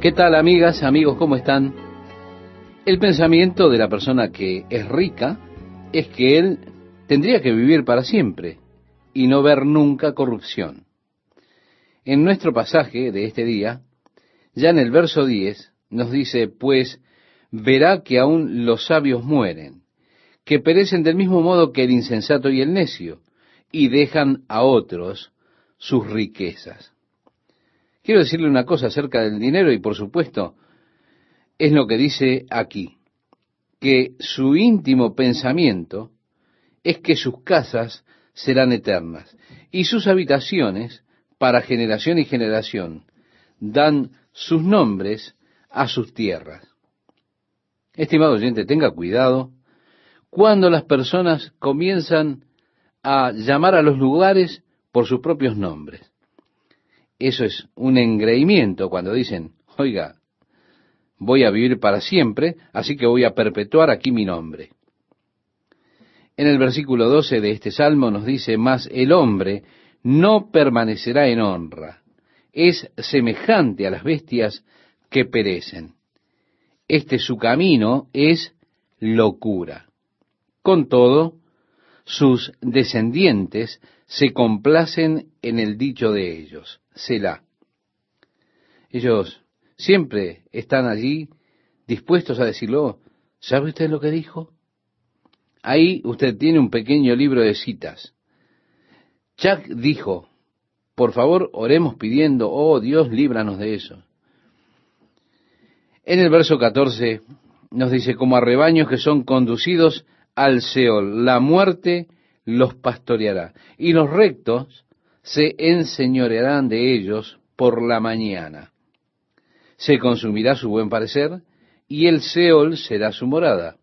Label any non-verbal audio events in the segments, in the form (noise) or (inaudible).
¿Qué tal amigas, amigos, cómo están? El pensamiento de la persona que es rica es que él tendría que vivir para siempre y no ver nunca corrupción. En nuestro pasaje de este día, ya en el verso 10, nos dice, pues verá que aún los sabios mueren, que perecen del mismo modo que el insensato y el necio, y dejan a otros sus riquezas. Quiero decirle una cosa acerca del dinero y por supuesto es lo que dice aquí, que su íntimo pensamiento es que sus casas serán eternas y sus habitaciones para generación y generación dan sus nombres a sus tierras. Estimado oyente, tenga cuidado cuando las personas comienzan a llamar a los lugares por sus propios nombres. Eso es un engreimiento cuando dicen, oiga, voy a vivir para siempre, así que voy a perpetuar aquí mi nombre. En el versículo 12 de este salmo nos dice, más el hombre no permanecerá en honra, es semejante a las bestias que perecen. Este su camino es locura. Con todo, sus descendientes se complacen en el dicho de ellos. Selah. Ellos siempre están allí dispuestos a decirlo. ¿Sabe usted lo que dijo? Ahí usted tiene un pequeño libro de citas. Chuck dijo, por favor, oremos pidiendo, oh Dios, líbranos de eso. En el verso 14 nos dice, como a rebaños que son conducidos al Seol, la muerte los pastoreará, y los rectos se enseñorearán de ellos por la mañana. Se consumirá su buen parecer, y el Seol será su morada.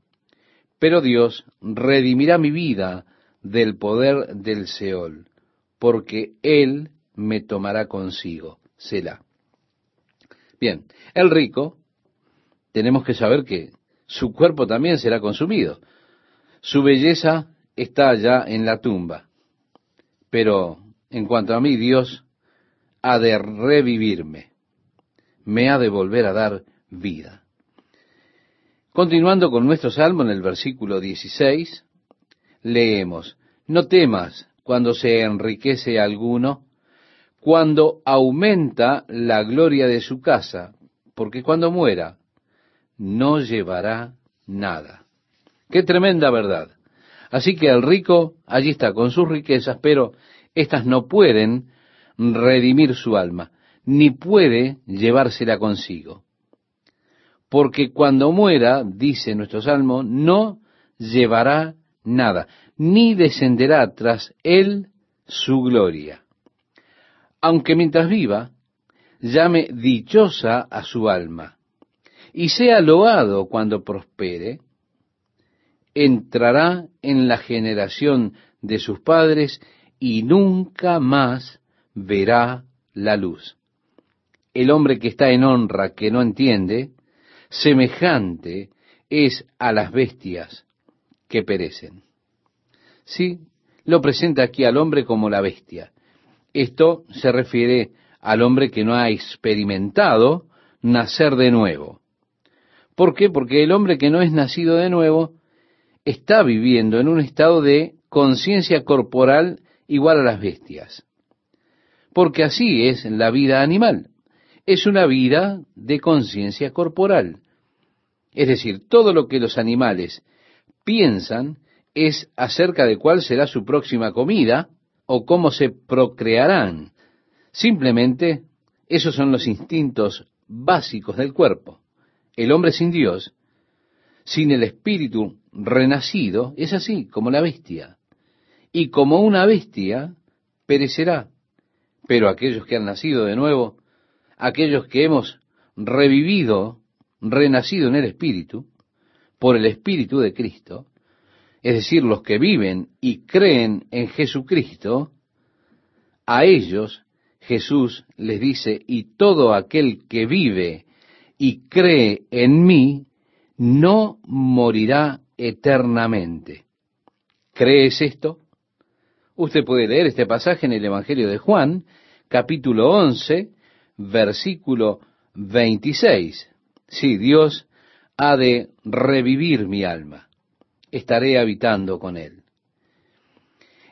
Pero Dios redimirá mi vida del poder del Seol, porque Él me tomará consigo. Selah. Bien, el rico, tenemos que saber que su cuerpo también será consumido. Su belleza está ya en la tumba. Pero en cuanto a mí, Dios ha de revivirme, me ha de volver a dar vida. Continuando con nuestro salmo en el versículo 16, leemos, no temas cuando se enriquece alguno, cuando aumenta la gloria de su casa, porque cuando muera no llevará nada. Qué tremenda verdad. Así que el rico allí está con sus riquezas, pero éstas no pueden redimir su alma, ni puede llevársela consigo. Porque cuando muera, dice nuestro salmo, no llevará nada, ni descenderá tras él su gloria. Aunque mientras viva, llame dichosa a su alma, y sea loado cuando prospere, entrará en la generación de sus padres y nunca más verá la luz. El hombre que está en honra, que no entiende, semejante es a las bestias que perecen. Sí, lo presenta aquí al hombre como la bestia. Esto se refiere al hombre que no ha experimentado nacer de nuevo. ¿Por qué? Porque el hombre que no es nacido de nuevo está viviendo en un estado de conciencia corporal igual a las bestias. Porque así es la vida animal. Es una vida de conciencia corporal. Es decir, todo lo que los animales piensan es acerca de cuál será su próxima comida o cómo se procrearán. Simplemente, esos son los instintos básicos del cuerpo. El hombre sin Dios, sin el espíritu renacido es así, como la bestia. Y como una bestia, perecerá. Pero aquellos que han nacido de nuevo, aquellos que hemos revivido, renacido en el Espíritu, por el Espíritu de Cristo, es decir, los que viven y creen en Jesucristo, a ellos Jesús les dice, y todo aquel que vive y cree en mí, no morirá eternamente. ¿Crees esto? Usted puede leer este pasaje en el Evangelio de Juan, capítulo 11, versículo 26. Sí, Dios ha de revivir mi alma. Estaré habitando con Él.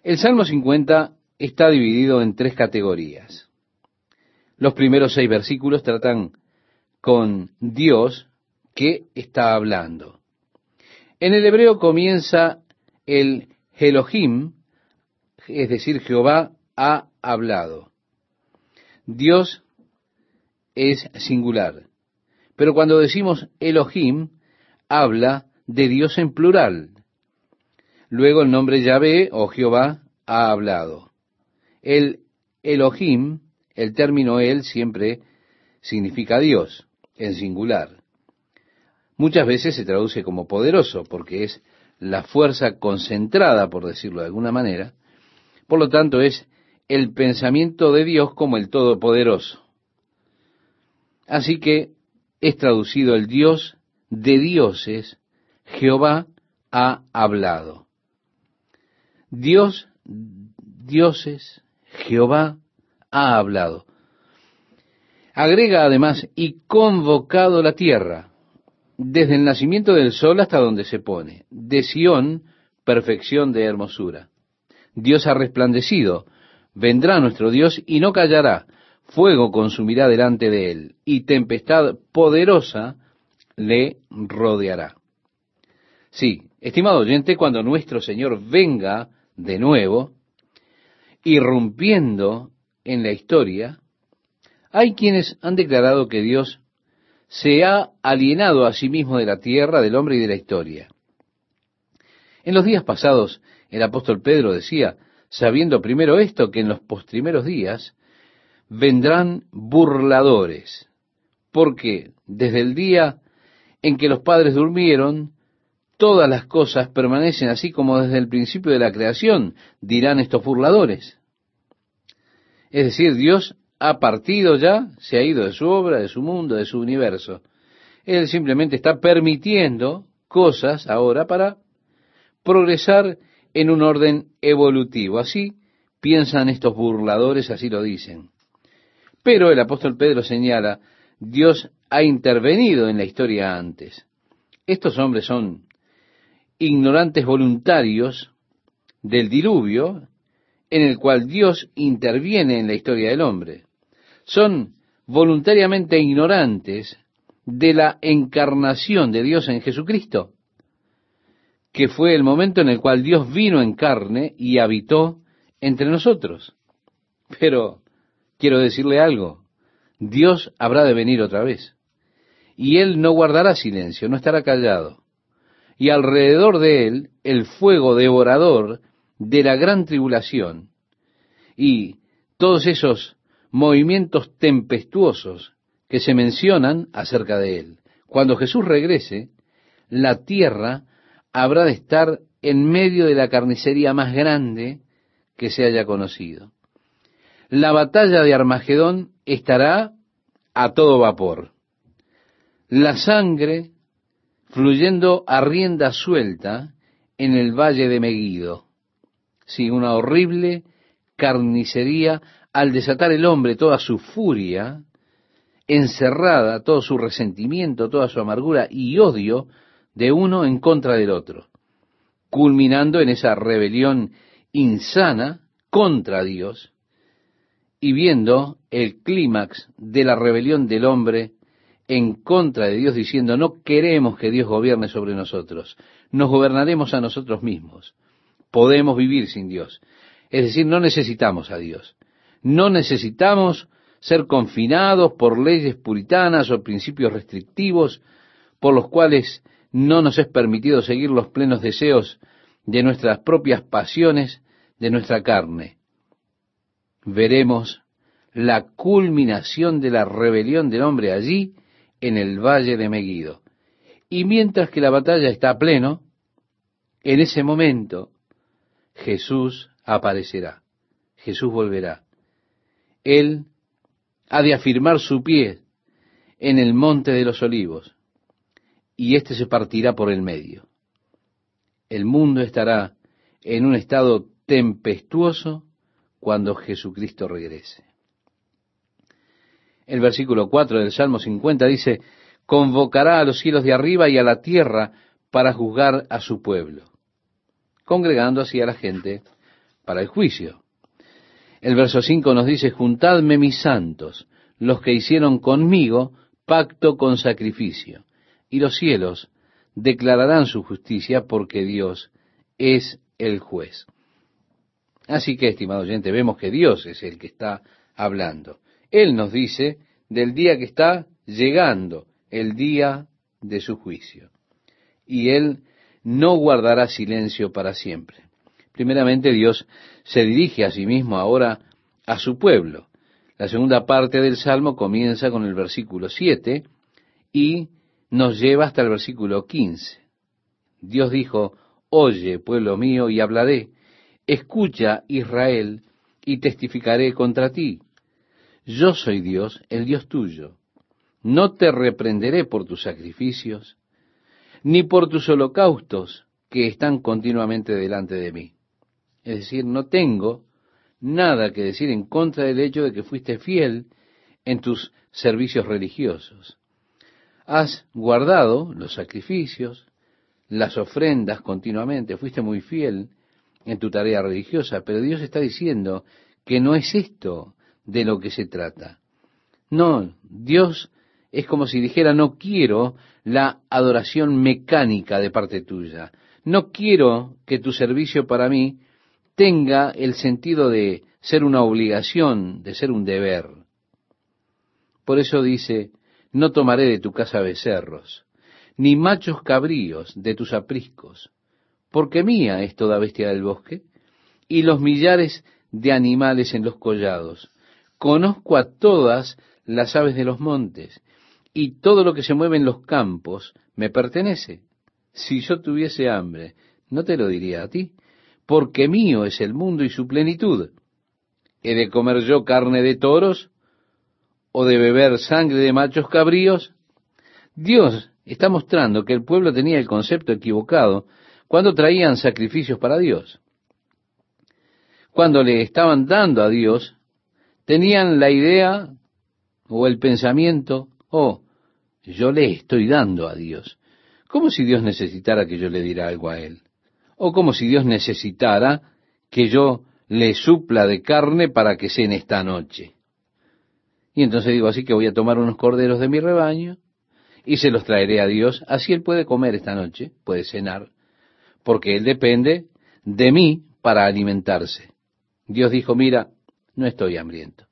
El Salmo 50 está dividido en tres categorías. Los primeros seis versículos tratan con Dios que está hablando. En el hebreo comienza el Elohim, es decir, Jehová ha hablado. Dios es singular. Pero cuando decimos Elohim, habla de Dios en plural. Luego el nombre Yahvé o Jehová ha hablado. El Elohim, el término él siempre significa Dios, en singular. Muchas veces se traduce como poderoso, porque es la fuerza concentrada, por decirlo de alguna manera. Por lo tanto, es el pensamiento de Dios como el Todopoderoso. Así que es traducido el Dios de dioses, Jehová ha hablado. Dios, dioses, Jehová ha hablado. Agrega además, y convocado la tierra, desde el nacimiento del sol hasta donde se pone, de Sión, perfección de hermosura. Dios ha resplandecido, vendrá nuestro Dios y no callará, fuego consumirá delante de él, y tempestad poderosa le rodeará. Sí, estimado oyente, cuando nuestro Señor venga de nuevo, irrumpiendo en la historia, hay quienes han declarado que Dios se ha alienado a sí mismo de la tierra, del hombre y de la historia. En los días pasados, el apóstol Pedro decía, sabiendo primero esto, que en los postrimeros días vendrán burladores, porque desde el día en que los padres durmieron, todas las cosas permanecen así como desde el principio de la creación, dirán estos burladores. Es decir, Dios ha partido ya, se ha ido de su obra, de su mundo, de su universo. Él simplemente está permitiendo cosas ahora para progresar en un orden evolutivo. Así piensan estos burladores, así lo dicen. Pero el apóstol Pedro señala, Dios ha intervenido en la historia antes. Estos hombres son ignorantes voluntarios del diluvio en el cual Dios interviene en la historia del hombre. Son voluntariamente ignorantes de la encarnación de Dios en Jesucristo, que fue el momento en el cual Dios vino en carne y habitó entre nosotros. Pero quiero decirle algo, Dios habrá de venir otra vez. Y Él no guardará silencio, no estará callado. Y alrededor de Él el fuego devorador de la gran tribulación y todos esos movimientos tempestuosos que se mencionan acerca de Él. Cuando Jesús regrese, la tierra habrá de estar en medio de la carnicería más grande que se haya conocido la batalla de Armagedón estará a todo vapor. La sangre fluyendo a rienda suelta en el valle de Meguido. Sí, una horrible carnicería al desatar el hombre toda su furia, encerrada todo su resentimiento, toda su amargura y odio de uno en contra del otro, culminando en esa rebelión insana contra Dios, y viendo el clímax de la rebelión del hombre en contra de Dios, diciendo, no queremos que Dios gobierne sobre nosotros, nos gobernaremos a nosotros mismos, podemos vivir sin Dios. Es decir, no necesitamos a Dios, no necesitamos ser confinados por leyes puritanas o principios restrictivos por los cuales no nos es permitido seguir los plenos deseos de nuestras propias pasiones, de nuestra carne veremos la culminación de la rebelión del hombre allí en el valle de Meguido. Y mientras que la batalla está a pleno, en ese momento Jesús aparecerá, Jesús volverá. Él ha de afirmar su pie en el monte de los olivos, y éste se partirá por el medio. El mundo estará en un estado tempestuoso cuando Jesucristo regrese. El versículo 4 del Salmo 50 dice, convocará a los cielos de arriba y a la tierra para juzgar a su pueblo, congregando así a la gente para el juicio. El verso 5 nos dice, juntadme mis santos, los que hicieron conmigo pacto con sacrificio, y los cielos declararán su justicia porque Dios es el juez. Así que, estimado oyente, vemos que Dios es el que está hablando. Él nos dice del día que está llegando, el día de su juicio. Y Él no guardará silencio para siempre. Primeramente Dios se dirige a sí mismo ahora a su pueblo. La segunda parte del Salmo comienza con el versículo 7 y nos lleva hasta el versículo 15. Dios dijo, Oye, pueblo mío, y hablaré. Escucha, Israel, y testificaré contra ti. Yo soy Dios, el Dios tuyo. No te reprenderé por tus sacrificios, ni por tus holocaustos que están continuamente delante de mí. Es decir, no tengo nada que decir en contra del hecho de que fuiste fiel en tus servicios religiosos. Has guardado los sacrificios, las ofrendas continuamente, fuiste muy fiel en tu tarea religiosa, pero Dios está diciendo que no es esto de lo que se trata. No, Dios es como si dijera, no quiero la adoración mecánica de parte tuya, no quiero que tu servicio para mí tenga el sentido de ser una obligación, de ser un deber. Por eso dice, no tomaré de tu casa becerros, ni machos cabríos de tus apriscos, porque mía es toda bestia del bosque, y los millares de animales en los collados. Conozco a todas las aves de los montes, y todo lo que se mueve en los campos me pertenece. Si yo tuviese hambre, no te lo diría a ti, porque mío es el mundo y su plenitud. ¿He de comer yo carne de toros o de beber sangre de machos cabríos? Dios está mostrando que el pueblo tenía el concepto equivocado cuando traían sacrificios para Dios. Cuando le estaban dando a Dios, tenían la idea o el pensamiento, oh, yo le estoy dando a Dios. Como si Dios necesitara que yo le diera algo a Él. O como si Dios necesitara que yo le supla de carne para que cene esta noche. Y entonces digo, así que voy a tomar unos corderos de mi rebaño y se los traeré a Dios, así Él puede comer esta noche, puede cenar, porque Él depende de mí para alimentarse. Dios dijo, mira, no estoy hambriento.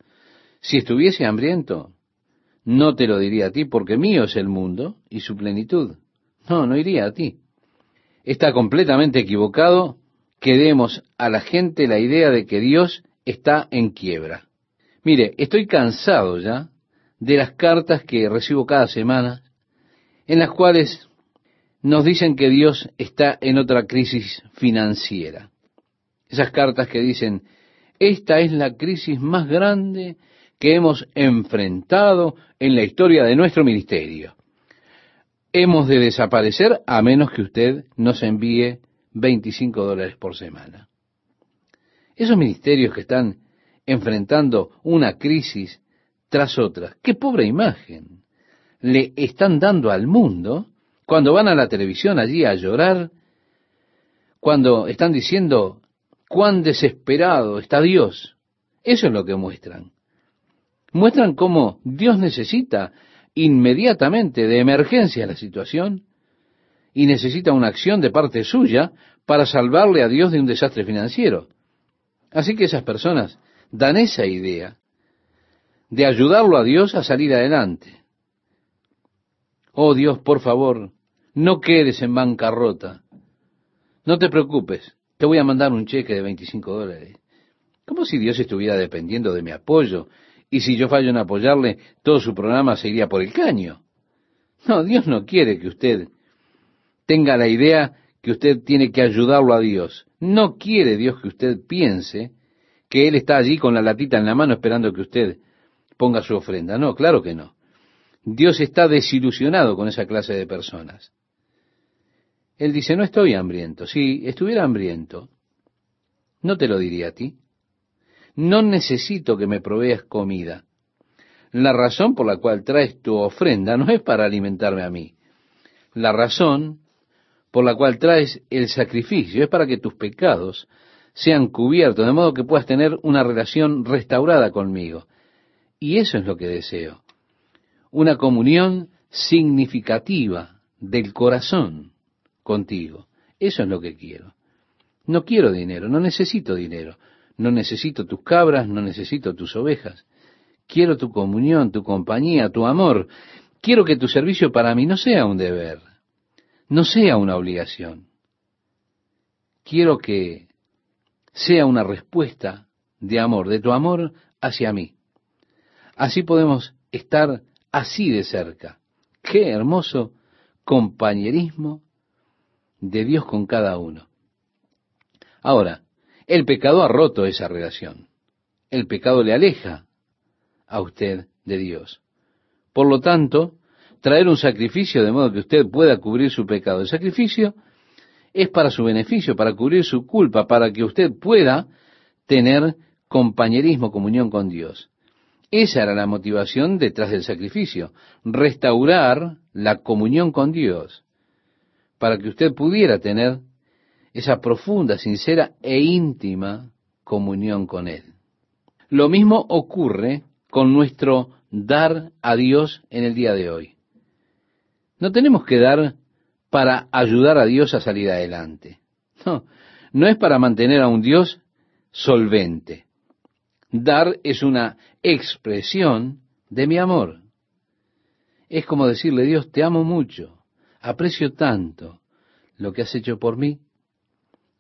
Si estuviese hambriento, no te lo diría a ti, porque mío es el mundo y su plenitud. No, no iría a ti. Está completamente equivocado que demos a la gente la idea de que Dios está en quiebra. Mire, estoy cansado ya de las cartas que recibo cada semana en las cuales nos dicen que Dios está en otra crisis financiera. Esas cartas que dicen, esta es la crisis más grande que hemos enfrentado en la historia de nuestro ministerio. Hemos de desaparecer a menos que usted nos envíe 25 dólares por semana. Esos ministerios que están enfrentando una crisis tras otra, qué pobre imagen le están dando al mundo cuando van a la televisión allí a llorar, cuando están diciendo cuán desesperado está Dios. Eso es lo que muestran. Muestran cómo Dios necesita inmediatamente de emergencia la situación y necesita una acción de parte suya para salvarle a Dios de un desastre financiero. Así que esas personas dan esa idea de ayudarlo a Dios a salir adelante. Oh Dios, por favor, no quedes en bancarrota. No te preocupes, te voy a mandar un cheque de 25 dólares. Como si Dios estuviera dependiendo de mi apoyo y si yo fallo en apoyarle, todo su programa se iría por el caño. No, Dios no quiere que usted tenga la idea que usted tiene que ayudarlo a Dios. No quiere Dios que usted piense que Él está allí con la latita en la mano esperando que usted ponga su ofrenda. No, claro que no. Dios está desilusionado con esa clase de personas. Él dice, no estoy hambriento. Si estuviera hambriento, no te lo diría a ti. No necesito que me proveas comida. La razón por la cual traes tu ofrenda no es para alimentarme a mí. La razón por la cual traes el sacrificio es para que tus pecados sean cubiertos, de modo que puedas tener una relación restaurada conmigo. Y eso es lo que deseo. Una comunión significativa del corazón contigo. Eso es lo que quiero. No quiero dinero, no necesito dinero, no necesito tus cabras, no necesito tus ovejas. Quiero tu comunión, tu compañía, tu amor. Quiero que tu servicio para mí no sea un deber, no sea una obligación. Quiero que sea una respuesta de amor, de tu amor hacia mí. Así podemos estar así de cerca. Qué hermoso compañerismo de Dios con cada uno. Ahora, el pecado ha roto esa relación. El pecado le aleja a usted de Dios. Por lo tanto, traer un sacrificio de modo que usted pueda cubrir su pecado. El sacrificio es para su beneficio, para cubrir su culpa, para que usted pueda tener compañerismo, comunión con Dios. Esa era la motivación detrás del sacrificio, restaurar la comunión con Dios, para que usted pudiera tener esa profunda, sincera e íntima comunión con Él. Lo mismo ocurre con nuestro dar a Dios en el día de hoy. No tenemos que dar para ayudar a Dios a salir adelante. No, no es para mantener a un Dios solvente. Dar es una expresión de mi amor. Es como decirle, Dios, te amo mucho, aprecio tanto lo que has hecho por mí,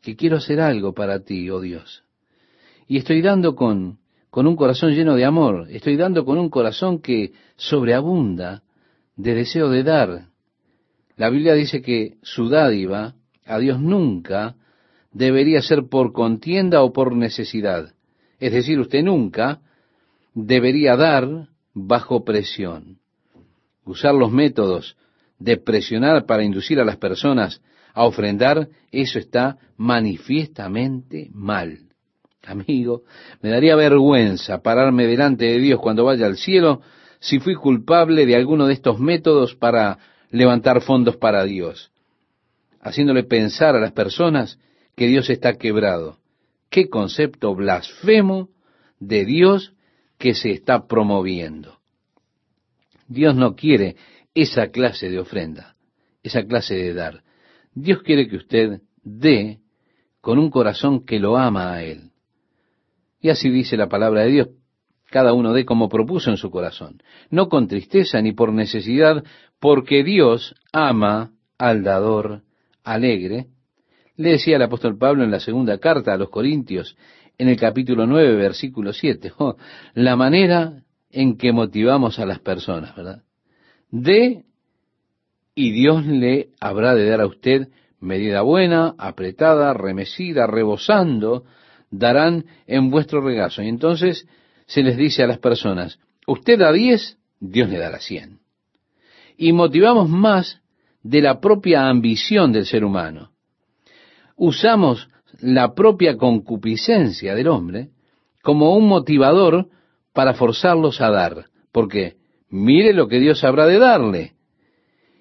que quiero hacer algo para ti, oh Dios. Y estoy dando con, con un corazón lleno de amor, estoy dando con un corazón que sobreabunda de deseo de dar, la Biblia dice que su dádiva a Dios nunca debería ser por contienda o por necesidad. Es decir, usted nunca debería dar bajo presión. Usar los métodos de presionar para inducir a las personas a ofrendar, eso está manifiestamente mal. Amigo, me daría vergüenza pararme delante de Dios cuando vaya al cielo si fui culpable de alguno de estos métodos para levantar fondos para Dios, haciéndole pensar a las personas que Dios está quebrado. Qué concepto blasfemo de Dios que se está promoviendo. Dios no quiere esa clase de ofrenda, esa clase de dar. Dios quiere que usted dé con un corazón que lo ama a Él. Y así dice la palabra de Dios, cada uno dé como propuso en su corazón, no con tristeza ni por necesidad, porque Dios ama al dador alegre. Le decía el apóstol Pablo en la segunda carta a los Corintios, en el capítulo 9, versículo 7, (laughs) la manera en que motivamos a las personas, ¿verdad? De y Dios le habrá de dar a usted medida buena, apretada, remecida, rebosando, darán en vuestro regazo. Y entonces se les dice a las personas, usted da diez, Dios le dará cien. Y motivamos más de la propia ambición del ser humano. Usamos la propia concupiscencia del hombre como un motivador para forzarlos a dar, porque mire lo que Dios habrá de darle.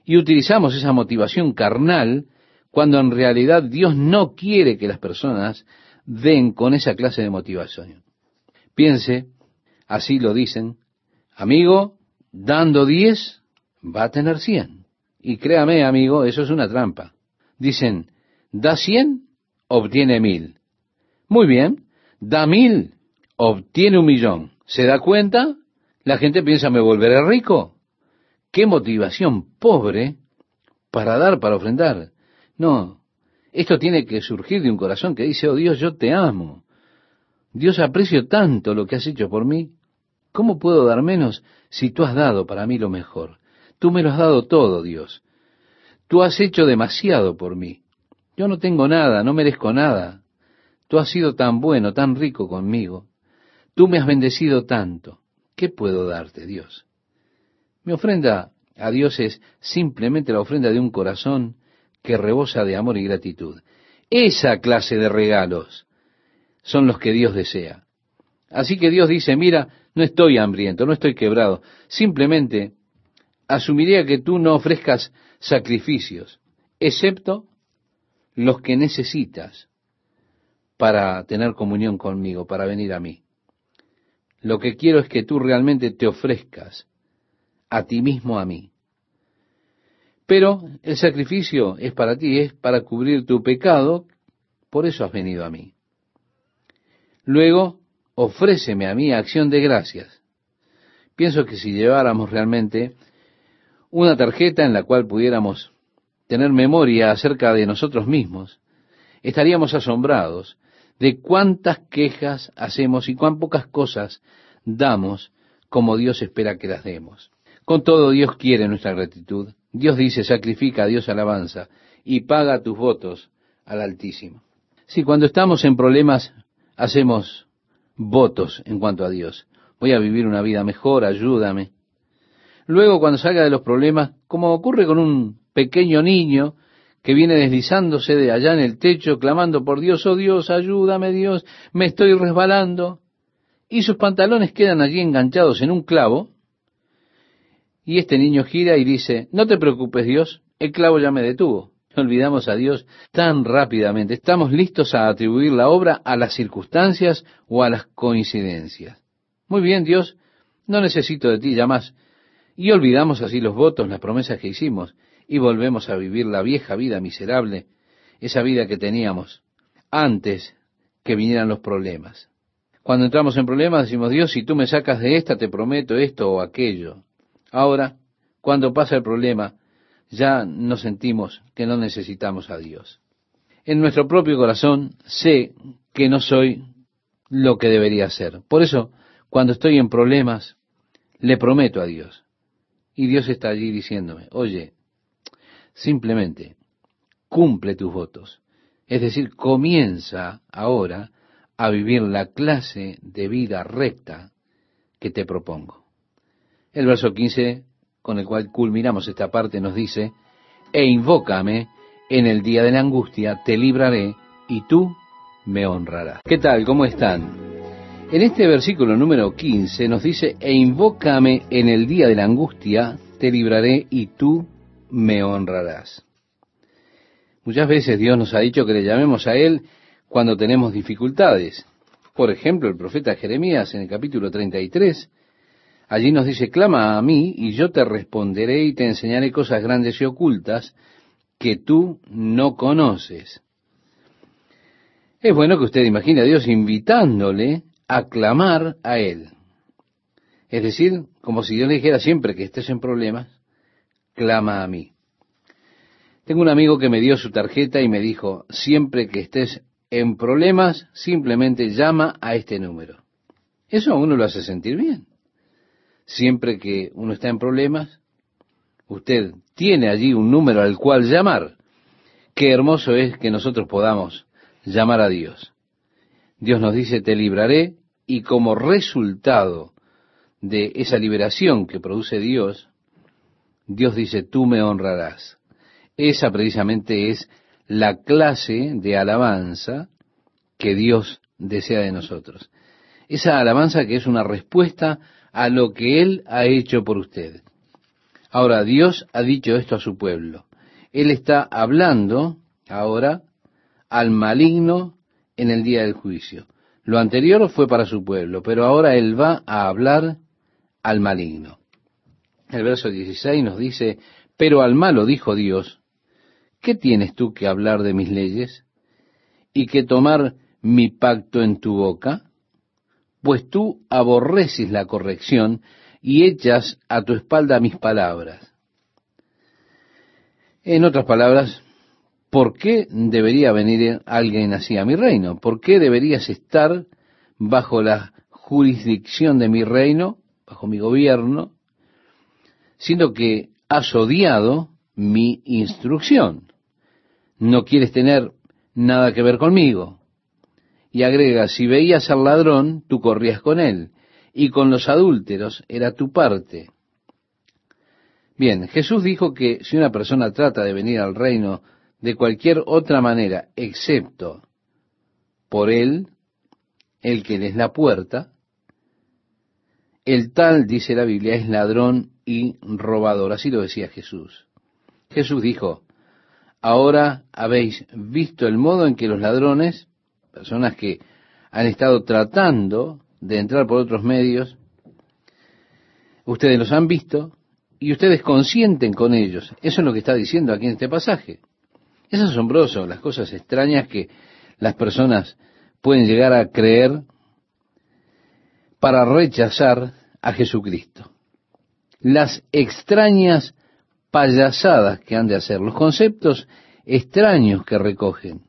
Y utilizamos esa motivación carnal cuando en realidad Dios no quiere que las personas den con esa clase de motivación. Piense, así lo dicen, amigo, dando diez, va a tener cien. Y créame, amigo, eso es una trampa. Dicen, da cien, obtiene mil. Muy bien, da mil, obtiene un millón. ¿Se da cuenta? La gente piensa, me volveré rico. Qué motivación pobre para dar, para ofrendar. No, esto tiene que surgir de un corazón que dice, oh Dios, yo te amo. Dios aprecio tanto lo que has hecho por mí. ¿Cómo puedo dar menos si tú has dado para mí lo mejor? Tú me lo has dado todo, Dios. Tú has hecho demasiado por mí. Yo no tengo nada, no merezco nada. Tú has sido tan bueno, tan rico conmigo. Tú me has bendecido tanto. ¿Qué puedo darte, Dios? Mi ofrenda a Dios es simplemente la ofrenda de un corazón que rebosa de amor y gratitud. Esa clase de regalos son los que Dios desea. Así que Dios dice, mira, no estoy hambriento, no estoy quebrado. Simplemente asumiría que tú no ofrezcas sacrificios, excepto los que necesitas para tener comunión conmigo, para venir a mí. Lo que quiero es que tú realmente te ofrezcas a ti mismo a mí. Pero el sacrificio es para ti, es para cubrir tu pecado, por eso has venido a mí. Luego, ofréceme a mí acción de gracias. Pienso que si lleváramos realmente una tarjeta en la cual pudiéramos tener memoria acerca de nosotros mismos, estaríamos asombrados de cuántas quejas hacemos y cuán pocas cosas damos como Dios espera que las demos. Con todo, Dios quiere nuestra gratitud. Dios dice, sacrifica a Dios alabanza y paga tus votos al Altísimo. Si cuando estamos en problemas hacemos votos en cuanto a Dios. Voy a vivir una vida mejor, ayúdame. Luego, cuando salga de los problemas, como ocurre con un pequeño niño que viene deslizándose de allá en el techo, clamando por Dios, oh Dios, ayúdame Dios, me estoy resbalando, y sus pantalones quedan allí enganchados en un clavo, y este niño gira y dice, no te preocupes Dios, el clavo ya me detuvo. (laughs) Olvidamos a Dios tan rápidamente. Estamos listos a atribuir la obra a las circunstancias o a las coincidencias. Muy bien, Dios, no necesito de ti ya más. Y olvidamos así los votos, las promesas que hicimos, y volvemos a vivir la vieja vida miserable, esa vida que teníamos antes que vinieran los problemas. Cuando entramos en problemas decimos, Dios, si tú me sacas de esta, te prometo esto o aquello. Ahora, cuando pasa el problema, ya nos sentimos que no necesitamos a Dios. En nuestro propio corazón sé que no soy lo que debería ser. Por eso, cuando estoy en problemas, le prometo a Dios. Y Dios está allí diciéndome, oye, simplemente cumple tus votos. Es decir, comienza ahora a vivir la clase de vida recta que te propongo. El verso 15, con el cual culminamos esta parte, nos dice, e invócame en el día de la angustia, te libraré y tú me honrarás. ¿Qué tal? ¿Cómo están? En este versículo número 15 nos dice, e invócame en el día de la angustia, te libraré y tú me honrarás. Muchas veces Dios nos ha dicho que le llamemos a Él cuando tenemos dificultades. Por ejemplo, el profeta Jeremías en el capítulo 33 Allí nos dice, clama a mí y yo te responderé y te enseñaré cosas grandes y ocultas que tú no conoces. Es bueno que usted imagine a Dios invitándole a clamar a Él. Es decir, como si Dios le dijera siempre que estés en problemas, clama a mí. Tengo un amigo que me dio su tarjeta y me dijo, siempre que estés en problemas, simplemente llama a este número. Eso a uno lo hace sentir bien siempre que uno está en problemas, usted tiene allí un número al cual llamar. Qué hermoso es que nosotros podamos llamar a Dios. Dios nos dice, te libraré, y como resultado de esa liberación que produce Dios, Dios dice, tú me honrarás. Esa precisamente es la clase de alabanza que Dios desea de nosotros. Esa alabanza que es una respuesta a lo que Él ha hecho por usted. Ahora, Dios ha dicho esto a su pueblo. Él está hablando ahora al maligno en el día del juicio. Lo anterior fue para su pueblo, pero ahora Él va a hablar al maligno. El verso 16 nos dice, pero al malo dijo Dios, ¿qué tienes tú que hablar de mis leyes y que tomar mi pacto en tu boca? Pues tú aborreces la corrección y echas a tu espalda mis palabras. En otras palabras, ¿por qué debería venir alguien así a mi reino? ¿Por qué deberías estar bajo la jurisdicción de mi reino, bajo mi gobierno, siendo que has odiado mi instrucción? No quieres tener nada que ver conmigo. Y agrega, si veías al ladrón, tú corrías con él, y con los adúlteros era tu parte. Bien, Jesús dijo que si una persona trata de venir al reino de cualquier otra manera, excepto por él, el que les la puerta, El tal, dice la Biblia, es ladrón y robador. Así lo decía Jesús. Jesús dijo, ahora habéis visto el modo en que los ladrones, personas que han estado tratando de entrar por otros medios, ustedes los han visto y ustedes consienten con ellos. Eso es lo que está diciendo aquí en este pasaje. Es asombroso las cosas extrañas que las personas pueden llegar a creer para rechazar a Jesucristo. Las extrañas payasadas que han de hacer, los conceptos extraños que recogen.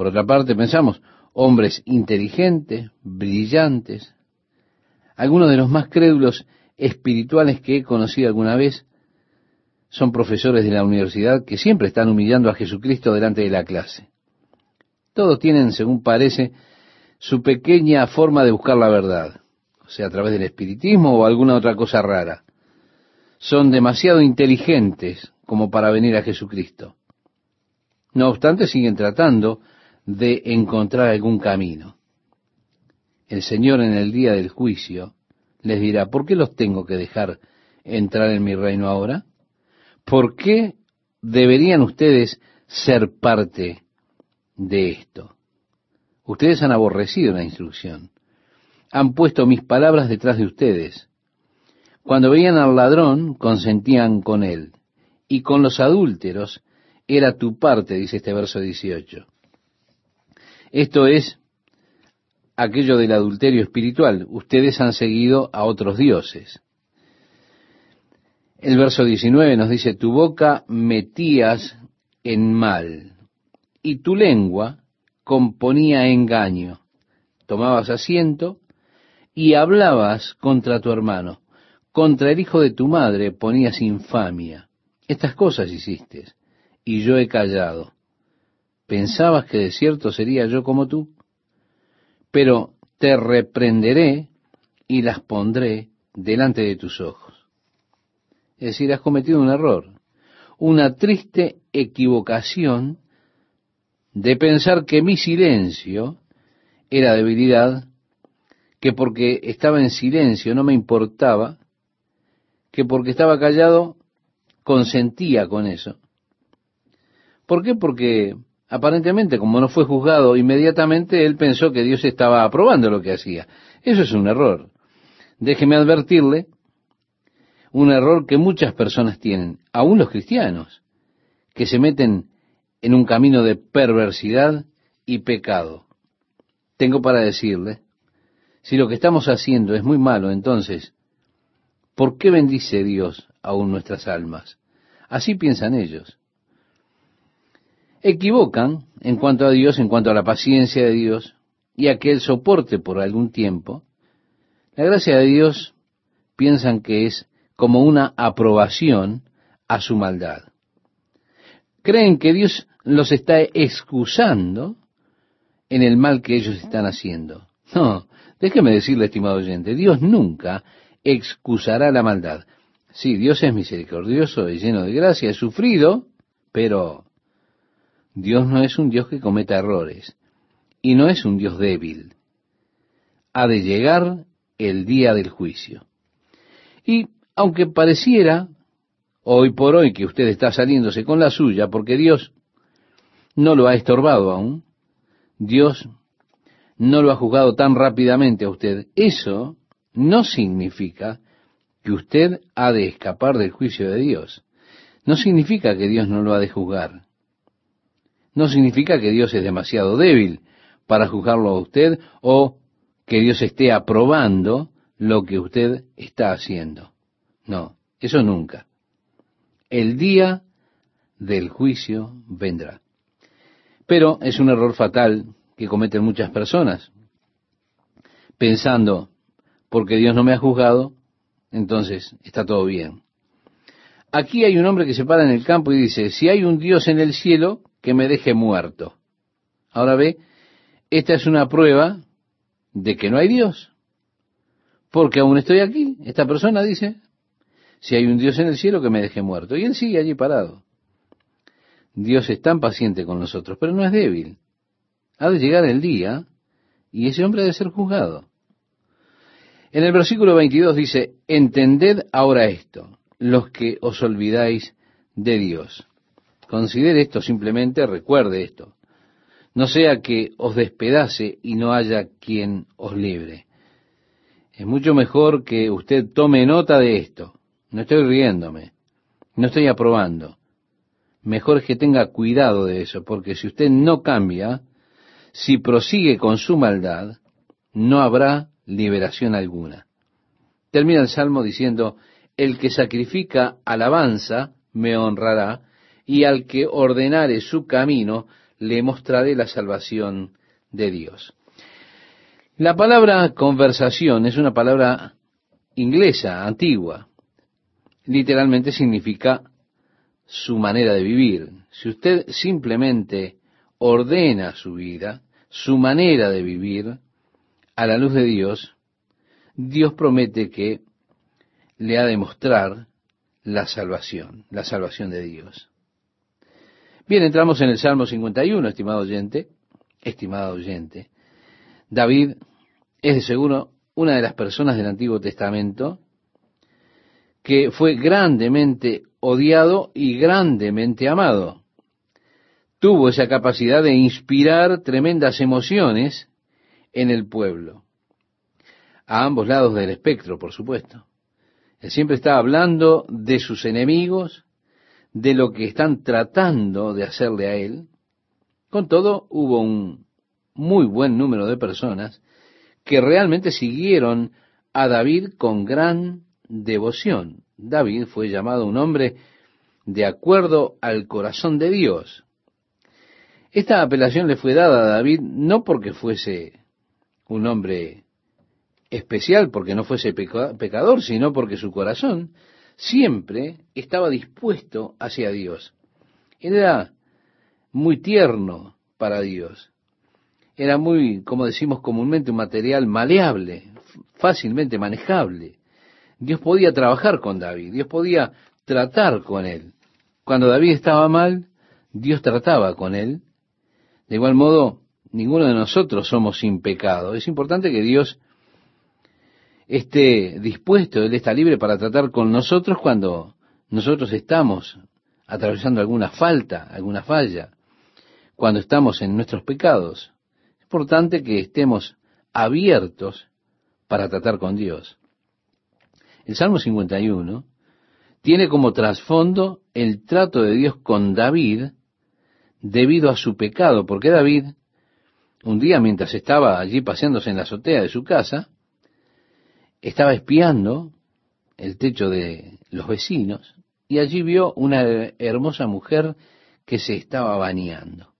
Por otra parte, pensamos, hombres inteligentes, brillantes, algunos de los más crédulos espirituales que he conocido alguna vez son profesores de la universidad que siempre están humillando a Jesucristo delante de la clase. Todos tienen, según parece, su pequeña forma de buscar la verdad, o sea, a través del espiritismo o alguna otra cosa rara. Son demasiado inteligentes como para venir a Jesucristo. No obstante, siguen tratando de encontrar algún camino. El Señor en el día del juicio les dirá, ¿por qué los tengo que dejar entrar en mi reino ahora? ¿Por qué deberían ustedes ser parte de esto? Ustedes han aborrecido la instrucción. Han puesto mis palabras detrás de ustedes. Cuando veían al ladrón, consentían con él. Y con los adúlteros era tu parte, dice este verso 18. Esto es aquello del adulterio espiritual. Ustedes han seguido a otros dioses. El verso 19 nos dice, tu boca metías en mal y tu lengua componía engaño. Tomabas asiento y hablabas contra tu hermano. Contra el hijo de tu madre ponías infamia. Estas cosas hiciste y yo he callado. ¿Pensabas que de cierto sería yo como tú? Pero te reprenderé y las pondré delante de tus ojos. Es decir, has cometido un error, una triste equivocación de pensar que mi silencio era debilidad, que porque estaba en silencio no me importaba, que porque estaba callado consentía con eso. ¿Por qué? Porque aparentemente, como no fue juzgado inmediatamente, él pensó que Dios estaba aprobando lo que hacía. Eso es un error. Déjeme advertirle, un error que muchas personas tienen, aún los cristianos, que se meten en un camino de perversidad y pecado. Tengo para decirle, si lo que estamos haciendo es muy malo, entonces, ¿por qué bendice Dios aún nuestras almas? Así piensan ellos. Equivocan en cuanto a Dios, en cuanto a la paciencia de Dios y a que Él soporte por algún tiempo. La gracia de Dios piensan que es como una aprobación a su maldad. Creen que Dios los está excusando en el mal que ellos están haciendo. No, déjeme decirle, estimado oyente, Dios nunca excusará la maldad. Sí, Dios es misericordioso y lleno de gracia, es sufrido, pero Dios no es un Dios que cometa errores y no es un Dios débil. Ha de llegar el día del juicio. Y aunque pareciera hoy por hoy que usted está saliéndose con la suya porque Dios no lo ha estorbado aún. Dios no lo ha juzgado tan rápidamente a usted. Eso no significa que usted ha de escapar del juicio de Dios. No significa que Dios no lo ha de juzgar. No significa que Dios es demasiado débil para juzgarlo a usted o que Dios esté aprobando lo que usted está haciendo. No, eso nunca. El día del juicio vendrá. Pero es un error fatal que cometen muchas personas, pensando, porque Dios no me ha juzgado, entonces está todo bien. Aquí hay un hombre que se para en el campo y dice, si hay un Dios en el cielo, que me deje muerto. Ahora ve, esta es una prueba de que no hay Dios, porque aún estoy aquí. Esta persona dice, si hay un Dios en el cielo, que me deje muerto. Y él sigue allí parado. Dios es tan paciente con nosotros, pero no es débil. Ha de llegar el día y ese hombre ha de ser juzgado. En el versículo 22 dice, entended ahora esto, los que os olvidáis de Dios. Considere esto simplemente, recuerde esto. No sea que os despedace y no haya quien os libre. Es mucho mejor que usted tome nota de esto. No estoy riéndome, no estoy aprobando. Mejor es que tenga cuidado de eso, porque si usted no cambia, si prosigue con su maldad, no habrá liberación alguna. Termina el Salmo diciendo, el que sacrifica alabanza me honrará, y al que ordenare su camino le mostraré la salvación de Dios. La palabra conversación es una palabra inglesa, antigua. Literalmente significa su manera de vivir. Si usted simplemente ordena su vida, su manera de vivir, a la luz de Dios, Dios promete que le ha de mostrar la salvación, la salvación de Dios. Bien, entramos en el Salmo 51, estimado oyente, estimado oyente. David es de seguro una de las personas del Antiguo Testamento que fue grandemente odiado y grandemente amado. Tuvo esa capacidad de inspirar tremendas emociones en el pueblo. A ambos lados del espectro, por supuesto. Él siempre está hablando de sus enemigos, de lo que están tratando de hacerle a él. Con todo, hubo un muy buen número de personas que realmente siguieron a David con gran devoción. David fue llamado un hombre de acuerdo al corazón de Dios. Esta apelación le fue dada a David no porque fuese un hombre especial, porque no fuese pecador, sino porque su corazón siempre estaba dispuesto hacia Dios. Era muy tierno para Dios era muy, como decimos comúnmente, un material maleable, fácilmente manejable. Dios podía trabajar con David, Dios podía tratar con él. Cuando David estaba mal, Dios trataba con él. De igual modo, ninguno de nosotros somos sin pecado. Es importante que Dios esté dispuesto, Él está libre para tratar con nosotros cuando nosotros estamos atravesando alguna falta, alguna falla, cuando estamos en nuestros pecados importante que estemos abiertos para tratar con Dios. El Salmo 51 tiene como trasfondo el trato de Dios con David debido a su pecado, porque David, un día mientras estaba allí paseándose en la azotea de su casa, estaba espiando el techo de los vecinos y allí vio una hermosa mujer que se estaba bañando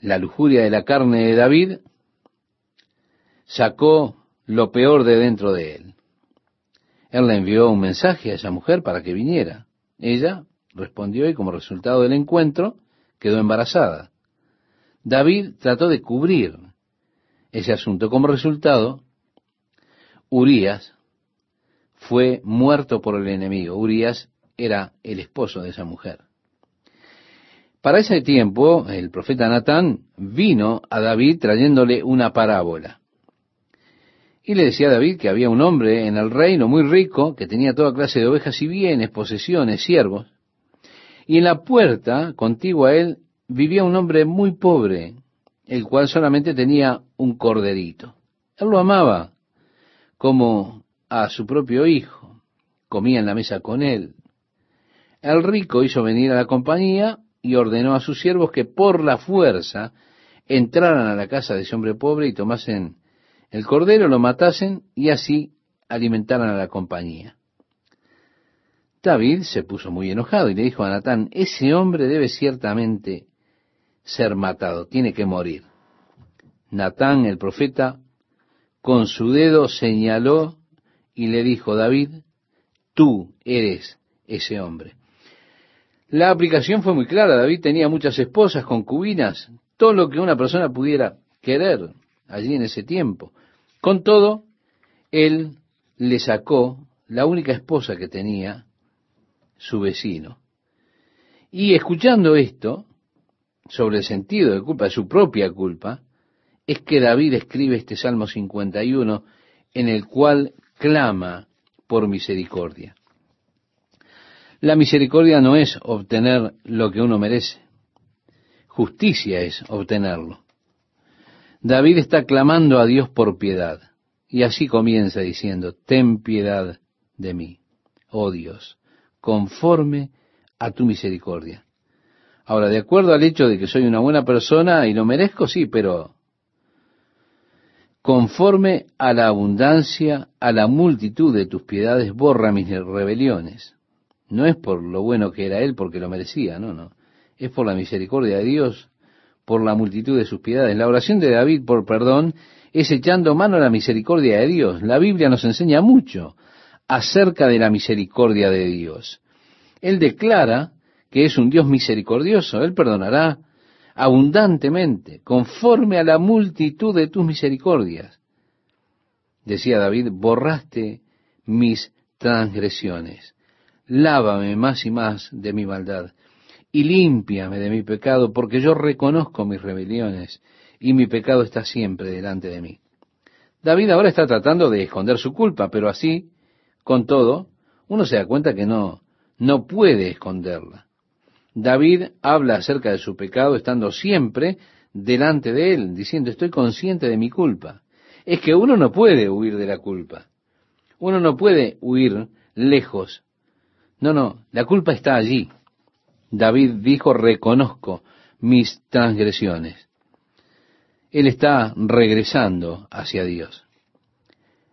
la lujuria de la carne de David, sacó lo peor de dentro de él. Él le envió un mensaje a esa mujer para que viniera. Ella respondió y como resultado del encuentro quedó embarazada. David trató de cubrir ese asunto. Como resultado, Urias fue muerto por el enemigo. Urias era el esposo de esa mujer. Para ese tiempo, el profeta Natán vino a David trayéndole una parábola. Y le decía a David que había un hombre en el reino muy rico, que tenía toda clase de ovejas y bienes, posesiones, siervos. Y en la puerta, contigua a él, vivía un hombre muy pobre, el cual solamente tenía un corderito. Él lo amaba como a su propio hijo. Comía en la mesa con él. El rico hizo venir a la compañía y ordenó a sus siervos que por la fuerza entraran a la casa de ese hombre pobre y tomasen el cordero, lo matasen y así alimentaran a la compañía. David se puso muy enojado y le dijo a Natán, ese hombre debe ciertamente ser matado, tiene que morir. Natán, el profeta, con su dedo señaló y le dijo, David, tú eres ese hombre. La aplicación fue muy clara. David tenía muchas esposas, concubinas, todo lo que una persona pudiera querer allí en ese tiempo. Con todo, él le sacó la única esposa que tenía, su vecino. Y escuchando esto, sobre el sentido de culpa, de su propia culpa, es que David escribe este Salmo 51 en el cual clama por misericordia. La misericordia no es obtener lo que uno merece. Justicia es obtenerlo. David está clamando a Dios por piedad. Y así comienza diciendo, ten piedad de mí, oh Dios, conforme a tu misericordia. Ahora, de acuerdo al hecho de que soy una buena persona y lo merezco, sí, pero conforme a la abundancia, a la multitud de tus piedades, borra mis rebeliones. No es por lo bueno que era él porque lo merecía, no, no. Es por la misericordia de Dios, por la multitud de sus piedades. La oración de David por perdón es echando mano a la misericordia de Dios. La Biblia nos enseña mucho acerca de la misericordia de Dios. Él declara que es un Dios misericordioso. Él perdonará abundantemente, conforme a la multitud de tus misericordias. Decía David, borraste mis transgresiones lávame más y más de mi maldad y límpiame de mi pecado, porque yo reconozco mis rebeliones y mi pecado está siempre delante de mí. David ahora está tratando de esconder su culpa, pero así, con todo, uno se da cuenta que no, no puede esconderla. David habla acerca de su pecado estando siempre delante de él, diciendo, estoy consciente de mi culpa. Es que uno no puede huir de la culpa. Uno no puede huir lejos no, no, la culpa está allí. David dijo, reconozco mis transgresiones. Él está regresando hacia Dios.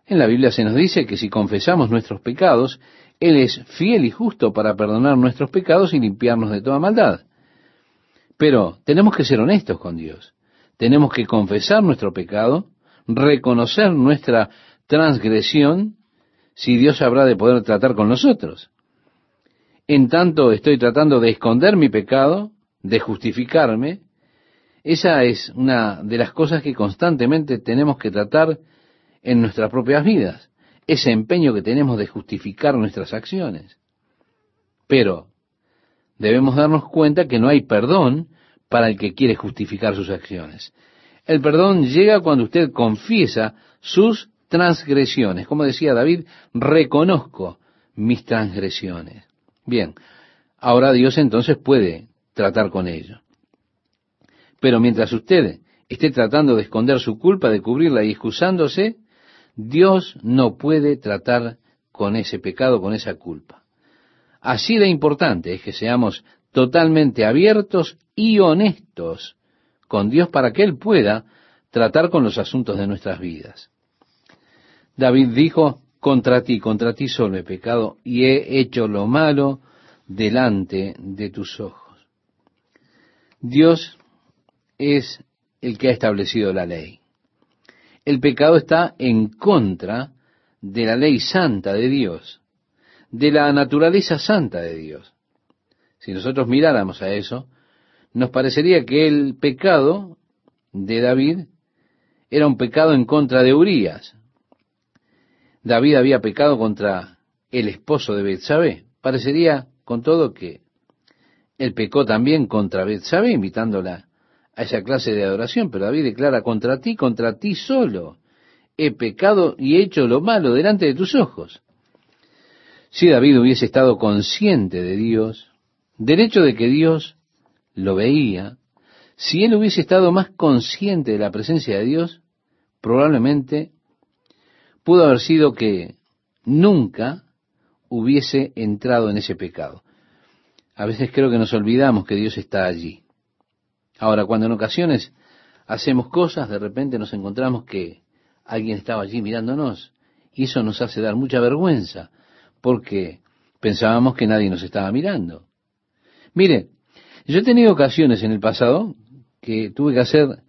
En la Biblia se nos dice que si confesamos nuestros pecados, Él es fiel y justo para perdonar nuestros pecados y limpiarnos de toda maldad. Pero tenemos que ser honestos con Dios. Tenemos que confesar nuestro pecado, reconocer nuestra transgresión, si Dios habrá de poder tratar con nosotros. En tanto estoy tratando de esconder mi pecado, de justificarme. Esa es una de las cosas que constantemente tenemos que tratar en nuestras propias vidas. Ese empeño que tenemos de justificar nuestras acciones. Pero debemos darnos cuenta que no hay perdón para el que quiere justificar sus acciones. El perdón llega cuando usted confiesa sus transgresiones. Como decía David, reconozco mis transgresiones. Bien, ahora Dios entonces puede tratar con ello. Pero mientras usted esté tratando de esconder su culpa, de cubrirla y excusándose, Dios no puede tratar con ese pecado, con esa culpa. Así de importante es que seamos totalmente abiertos y honestos con Dios para que Él pueda tratar con los asuntos de nuestras vidas. David dijo, contra ti, contra ti solo he pecado y he hecho lo malo delante de tus ojos. Dios es el que ha establecido la ley. El pecado está en contra de la ley santa de Dios, de la naturaleza santa de Dios. Si nosotros miráramos a eso, nos parecería que el pecado de David era un pecado en contra de Urias, David había pecado contra el esposo de Betsabé. Parecería con todo que él pecó también contra Betsabé, invitándola a esa clase de adoración, pero David declara contra ti, contra ti solo. He pecado y he hecho lo malo delante de tus ojos. Si David hubiese estado consciente de Dios, del hecho de que Dios lo veía, si él hubiese estado más consciente de la presencia de Dios, probablemente pudo haber sido que nunca hubiese entrado en ese pecado. A veces creo que nos olvidamos que Dios está allí. Ahora, cuando en ocasiones hacemos cosas, de repente nos encontramos que alguien estaba allí mirándonos y eso nos hace dar mucha vergüenza porque pensábamos que nadie nos estaba mirando. Mire, yo he tenido ocasiones en el pasado que tuve que hacer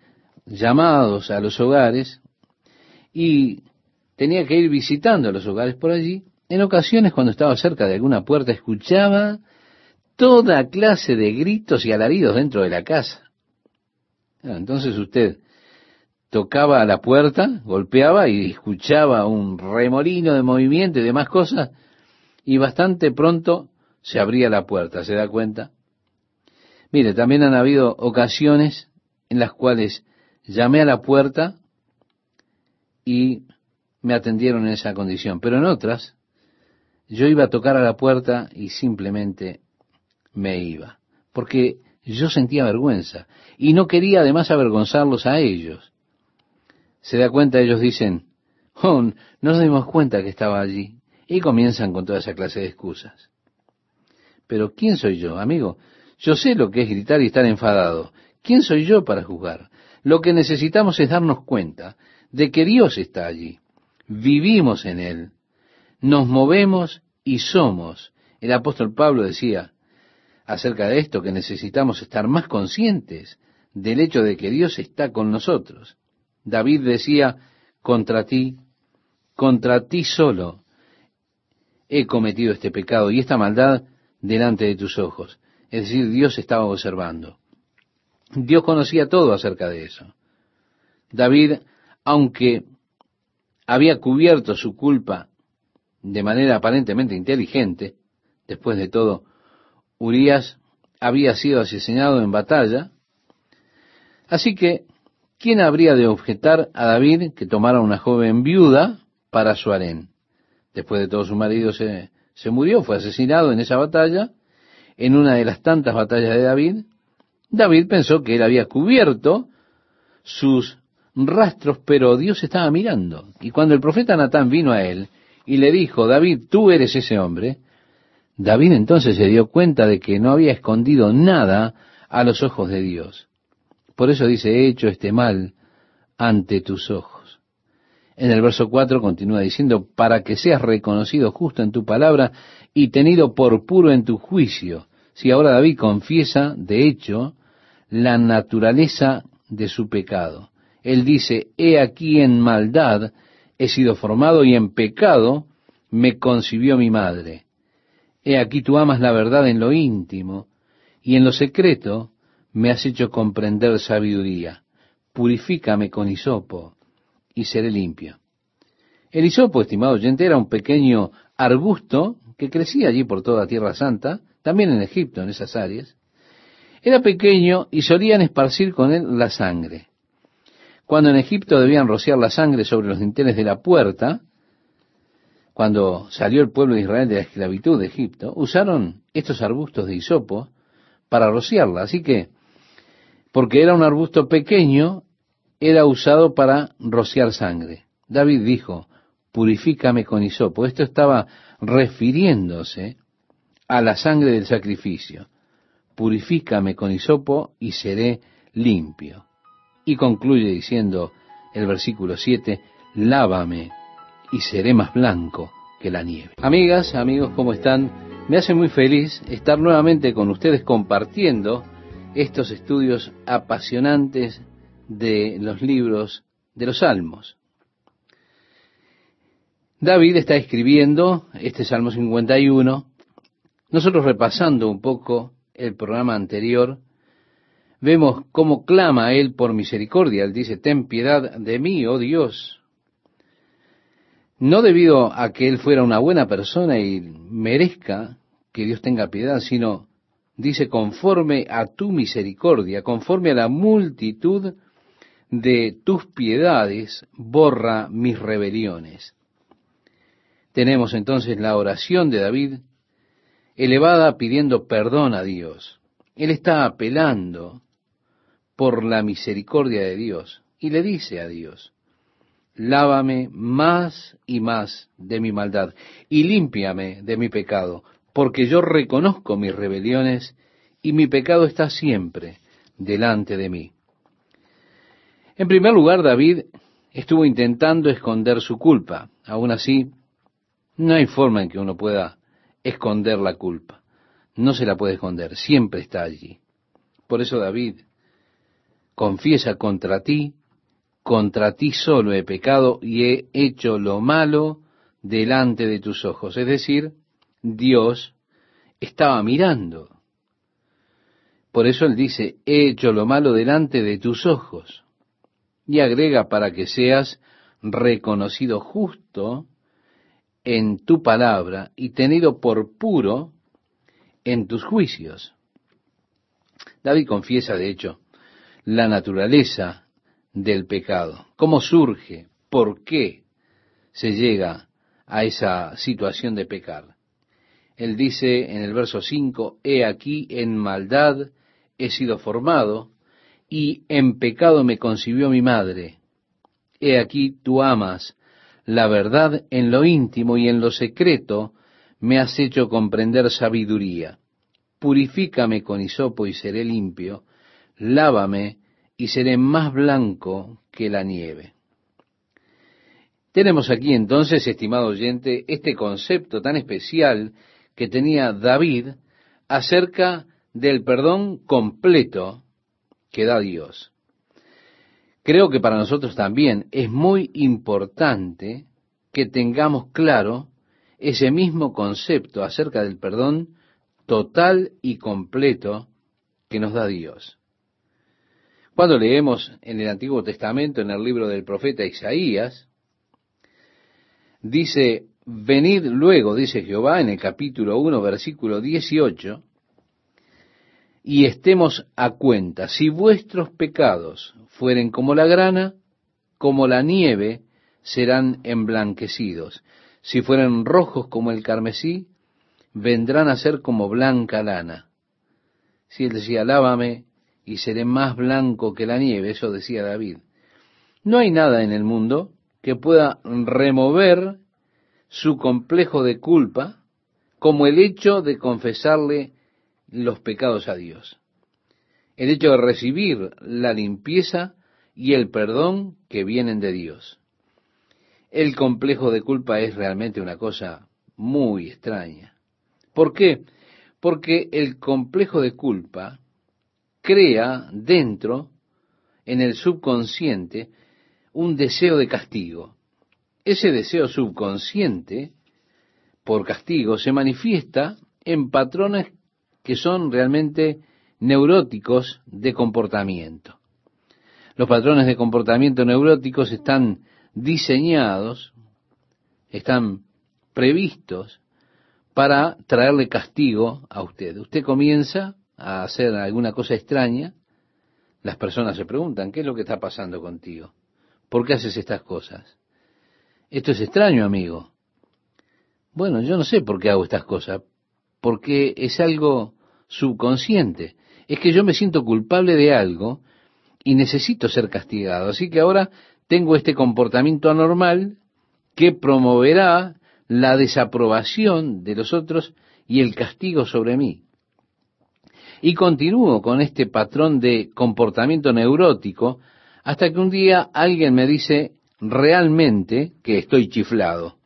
llamados a los hogares y tenía que ir visitando los hogares por allí. En ocasiones, cuando estaba cerca de alguna puerta, escuchaba toda clase de gritos y alaridos dentro de la casa. Entonces usted tocaba a la puerta, golpeaba y escuchaba un remolino de movimiento y demás cosas, y bastante pronto se abría la puerta, ¿se da cuenta? Mire, también han habido ocasiones en las cuales llamé a la puerta y me atendieron en esa condición, pero en otras yo iba a tocar a la puerta y simplemente me iba, porque yo sentía vergüenza y no quería además avergonzarlos a ellos. Se da cuenta, ellos dicen, oh, no nos dimos cuenta que estaba allí, y comienzan con toda esa clase de excusas. Pero ¿quién soy yo, amigo? Yo sé lo que es gritar y estar enfadado. ¿Quién soy yo para juzgar? Lo que necesitamos es darnos cuenta de que Dios está allí. Vivimos en Él. Nos movemos y somos. El apóstol Pablo decía acerca de esto que necesitamos estar más conscientes del hecho de que Dios está con nosotros. David decía, contra ti, contra ti solo he cometido este pecado y esta maldad delante de tus ojos. Es decir, Dios estaba observando. Dios conocía todo acerca de eso. David, aunque había cubierto su culpa de manera aparentemente inteligente, después de todo, Urias había sido asesinado en batalla, así que, ¿quién habría de objetar a David que tomara una joven viuda para su harén? Después de todo, su marido se, se murió, fue asesinado en esa batalla, en una de las tantas batallas de David, David pensó que él había cubierto sus rastros, pero Dios estaba mirando. Y cuando el profeta Natán vino a él y le dijo, David, tú eres ese hombre, David entonces se dio cuenta de que no había escondido nada a los ojos de Dios. Por eso dice, he hecho este mal ante tus ojos. En el verso 4 continúa diciendo, para que seas reconocido justo en tu palabra y tenido por puro en tu juicio. Si ahora David confiesa, de hecho, la naturaleza de su pecado. Él dice, he aquí en maldad he sido formado y en pecado me concibió mi madre. He aquí tú amas la verdad en lo íntimo y en lo secreto me has hecho comprender sabiduría. Purifícame con hisopo y seré limpio. El hisopo, estimado oyente, era un pequeño arbusto que crecía allí por toda Tierra Santa, también en Egipto, en esas áreas, era pequeño y solían esparcir con él la sangre. Cuando en Egipto debían rociar la sangre sobre los dinteles de la puerta, cuando salió el pueblo de Israel de la esclavitud de Egipto, usaron estos arbustos de hisopo para rociarla. Así que, porque era un arbusto pequeño, era usado para rociar sangre. David dijo, purifícame con hisopo. Esto estaba refiriéndose a la sangre del sacrificio purifícame con hisopo y seré limpio. Y concluye diciendo el versículo 7, lávame y seré más blanco que la nieve. Amigas, amigos, ¿cómo están? Me hace muy feliz estar nuevamente con ustedes compartiendo estos estudios apasionantes de los libros de los salmos. David está escribiendo este Salmo 51, nosotros repasando un poco el programa anterior, vemos cómo clama Él por misericordia. Él dice, ten piedad de mí, oh Dios. No debido a que Él fuera una buena persona y merezca que Dios tenga piedad, sino, dice, conforme a tu misericordia, conforme a la multitud de tus piedades, borra mis rebeliones. Tenemos entonces la oración de David elevada pidiendo perdón a Dios. Él está apelando por la misericordia de Dios y le dice a Dios, lávame más y más de mi maldad y límpiame de mi pecado, porque yo reconozco mis rebeliones y mi pecado está siempre delante de mí. En primer lugar, David estuvo intentando esconder su culpa. Aún así, no hay forma en que uno pueda esconder la culpa. No se la puede esconder, siempre está allí. Por eso David confiesa contra ti, contra ti solo he pecado y he hecho lo malo delante de tus ojos. Es decir, Dios estaba mirando. Por eso él dice, he hecho lo malo delante de tus ojos. Y agrega para que seas reconocido justo en tu palabra y tenido por puro en tus juicios. David confiesa, de hecho, la naturaleza del pecado, cómo surge, por qué se llega a esa situación de pecar. Él dice en el verso 5, He aquí en maldad he sido formado, y en pecado me concibió mi madre. He aquí tú amas la verdad en lo íntimo y en lo secreto me has hecho comprender sabiduría. Purifícame con hisopo y seré limpio, lávame y seré más blanco que la nieve. Tenemos aquí entonces, estimado oyente, este concepto tan especial que tenía David acerca del perdón completo que da Dios. Creo que para nosotros también es muy importante que tengamos claro ese mismo concepto acerca del perdón total y completo que nos da Dios. Cuando leemos en el Antiguo Testamento, en el libro del profeta Isaías, dice, Venid luego, dice Jehová en el capítulo 1, versículo 18, y estemos a cuenta, si vuestros pecados fueren como la grana, como la nieve, serán emblanquecidos. Si fueren rojos como el carmesí, vendrán a ser como blanca lana. Si él decía, lávame y seré más blanco que la nieve, eso decía David. No hay nada en el mundo que pueda remover su complejo de culpa como el hecho de confesarle los pecados a Dios. El hecho de recibir la limpieza y el perdón que vienen de Dios. El complejo de culpa es realmente una cosa muy extraña. ¿Por qué? Porque el complejo de culpa crea dentro, en el subconsciente, un deseo de castigo. Ese deseo subconsciente por castigo se manifiesta en patrones que son realmente neuróticos de comportamiento. Los patrones de comportamiento neuróticos están diseñados, están previstos para traerle castigo a usted. Usted comienza a hacer alguna cosa extraña, las personas se preguntan, ¿qué es lo que está pasando contigo? ¿Por qué haces estas cosas? Esto es extraño, amigo. Bueno, yo no sé por qué hago estas cosas, porque es algo subconsciente. Es que yo me siento culpable de algo y necesito ser castigado. Así que ahora tengo este comportamiento anormal que promoverá la desaprobación de los otros y el castigo sobre mí. Y continúo con este patrón de comportamiento neurótico hasta que un día alguien me dice realmente que estoy chiflado.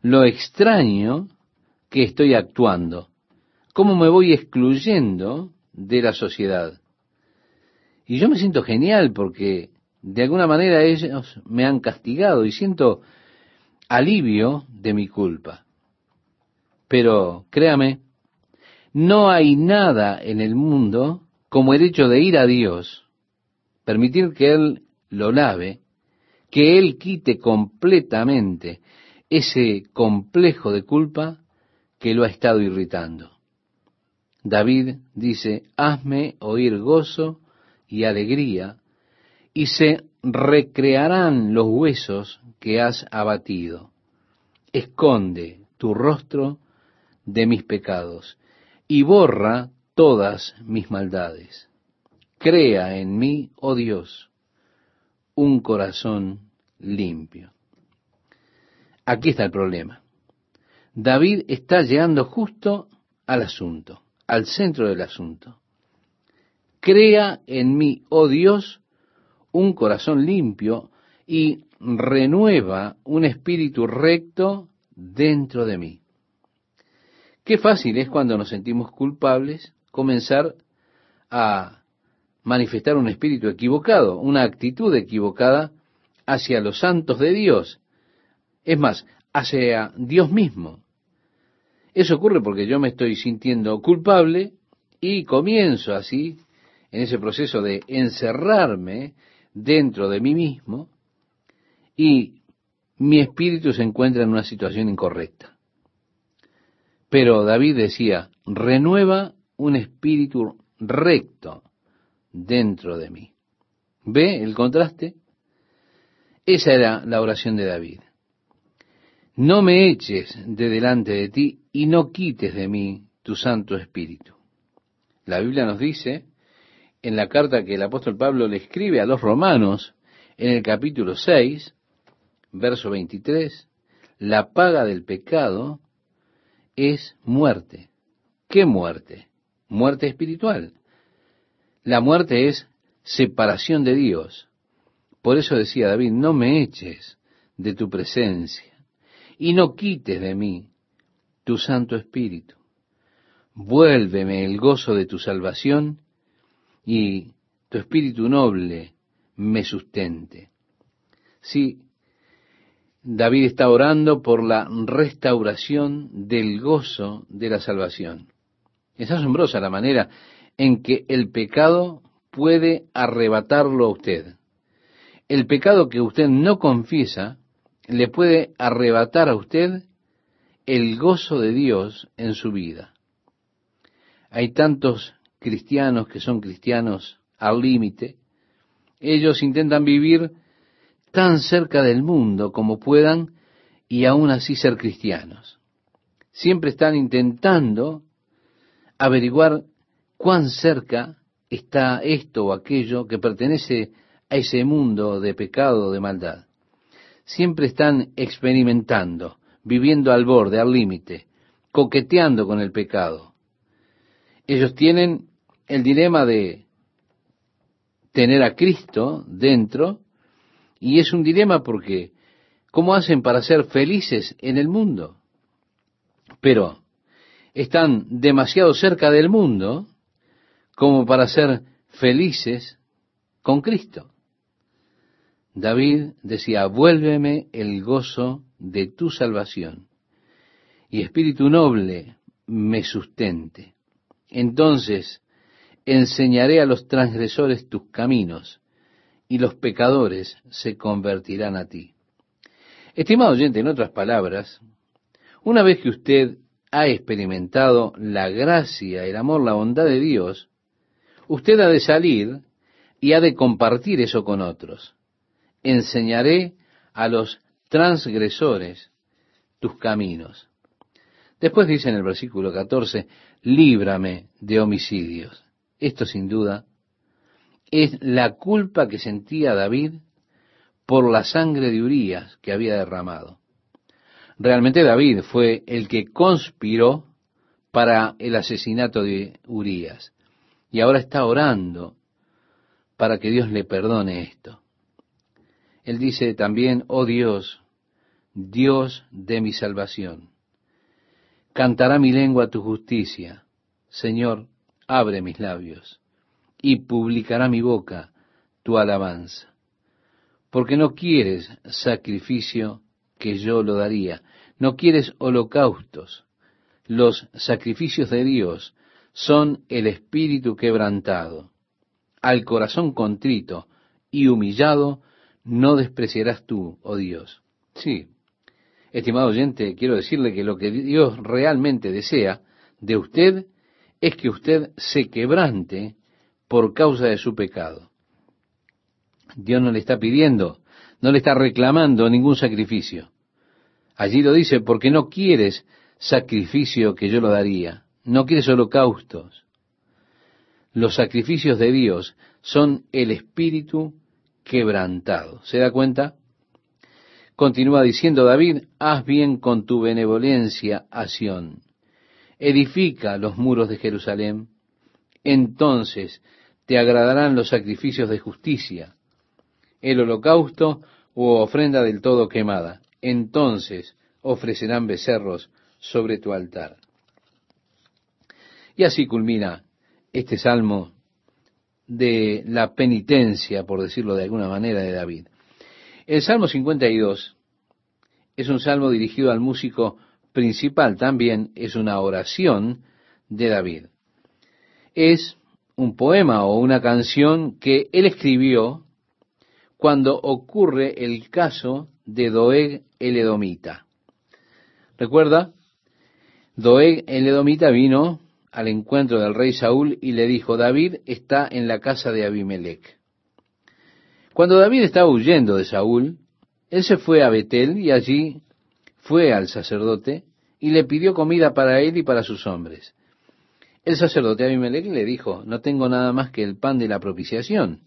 Lo extraño que estoy actuando cómo me voy excluyendo de la sociedad. Y yo me siento genial porque de alguna manera ellos me han castigado y siento alivio de mi culpa. Pero créame, no hay nada en el mundo como el hecho de ir a Dios, permitir que Él lo lave, que Él quite completamente ese complejo de culpa que lo ha estado irritando. David dice, hazme oír gozo y alegría, y se recrearán los huesos que has abatido. Esconde tu rostro de mis pecados y borra todas mis maldades. Crea en mí, oh Dios, un corazón limpio. Aquí está el problema. David está llegando justo al asunto al centro del asunto. Crea en mí, oh Dios, un corazón limpio y renueva un espíritu recto dentro de mí. Qué fácil es cuando nos sentimos culpables comenzar a manifestar un espíritu equivocado, una actitud equivocada hacia los santos de Dios. Es más, hacia Dios mismo. Eso ocurre porque yo me estoy sintiendo culpable y comienzo así en ese proceso de encerrarme dentro de mí mismo y mi espíritu se encuentra en una situación incorrecta. Pero David decía, renueva un espíritu recto dentro de mí. ¿Ve el contraste? Esa era la oración de David. no me eches de delante de ti y no quites de mí tu Santo Espíritu. La Biblia nos dice, en la carta que el apóstol Pablo le escribe a los romanos, en el capítulo 6, verso 23, la paga del pecado es muerte. ¿Qué muerte? Muerte espiritual. La muerte es separación de Dios. Por eso decía David, no me eches de tu presencia y no quites de mí tu Santo Espíritu. Vuélveme el gozo de tu salvación y tu Espíritu noble me sustente. David está orando por la restauración del gozo de la salvación. Es asombrosa la manera en que el pecado puede arrebatarlo a usted. El pecado que usted no confiesa le puede arrebatar a usted el gozo de Dios en su vida. Hay tantos cristianos que son cristianos al límite. Ellos intentan vivir tan cerca del mundo como puedan y aún así ser cristianos. Siempre están intentando averiguar cuán cerca está esto o aquello que pertenece a ese mundo de pecado, de maldad. Siempre están experimentando, viviendo al borde, al límite, coqueteando con el pecado. Ellos tienen el dilema de tener a Cristo dentro y es un dilema porque, ¿cómo hacen para ser felices en el mundo? Pero están demasiado cerca del mundo como para ser felices con Cristo. David decía, vuélveme el gozo de tu salvación y espíritu noble me sustente. Entonces enseñaré a los transgresores tus caminos y los pecadores se convertirán a ti. Estimado oyente, en otras palabras, una vez que usted ha experimentado la gracia, el amor, la bondad de Dios, usted ha de salir y ha de compartir eso con otros. Enseñaré a los transgresores tus caminos. Después dice en el versículo 14, líbrame de homicidios. Esto sin duda es la culpa que sentía David por la sangre de Urías que había derramado. Realmente David fue el que conspiró para el asesinato de Urías y ahora está orando para que Dios le perdone esto. Él dice también, oh Dios, Dios de mi salvación, cantará mi lengua tu justicia. Señor, abre mis labios y publicará mi boca tu alabanza. Porque no quieres sacrificio que yo lo daría, no quieres holocaustos. Los sacrificios de Dios son el espíritu quebrantado. Al corazón contrito y humillado no despreciarás tú, oh Dios. Sí, estimado oyente, quiero decirle que lo que Dios realmente desea de usted es que usted se quebrante por causa de su pecado. Dios no le está pidiendo, no le está reclamando ningún sacrificio. Allí lo dice, porque no quieres sacrificio que yo lo daría, no quieres holocaustos. Los sacrificios de Dios son el espíritu quebrantado. ¿Se da cuenta? Continúa diciendo David, haz bien con tu benevolencia a Sión. Edifica los muros de Jerusalén. Entonces te agradarán los sacrificios de justicia, el holocausto u ofrenda del todo quemada. Entonces ofrecerán becerros sobre tu altar. Y así culmina este salmo de la penitencia, por decirlo de alguna manera, de David. El Salmo 52 es un salmo dirigido al músico principal, también es una oración de David. Es un poema o una canción que él escribió cuando ocurre el caso de Doeg el Edomita. ¿Recuerda? Doeg el Edomita vino al encuentro del rey Saúl y le dijo, David está en la casa de Abimelech. Cuando David estaba huyendo de Saúl, él se fue a Betel y allí fue al sacerdote y le pidió comida para él y para sus hombres. El sacerdote Abimelech le dijo, no tengo nada más que el pan de la propiciación.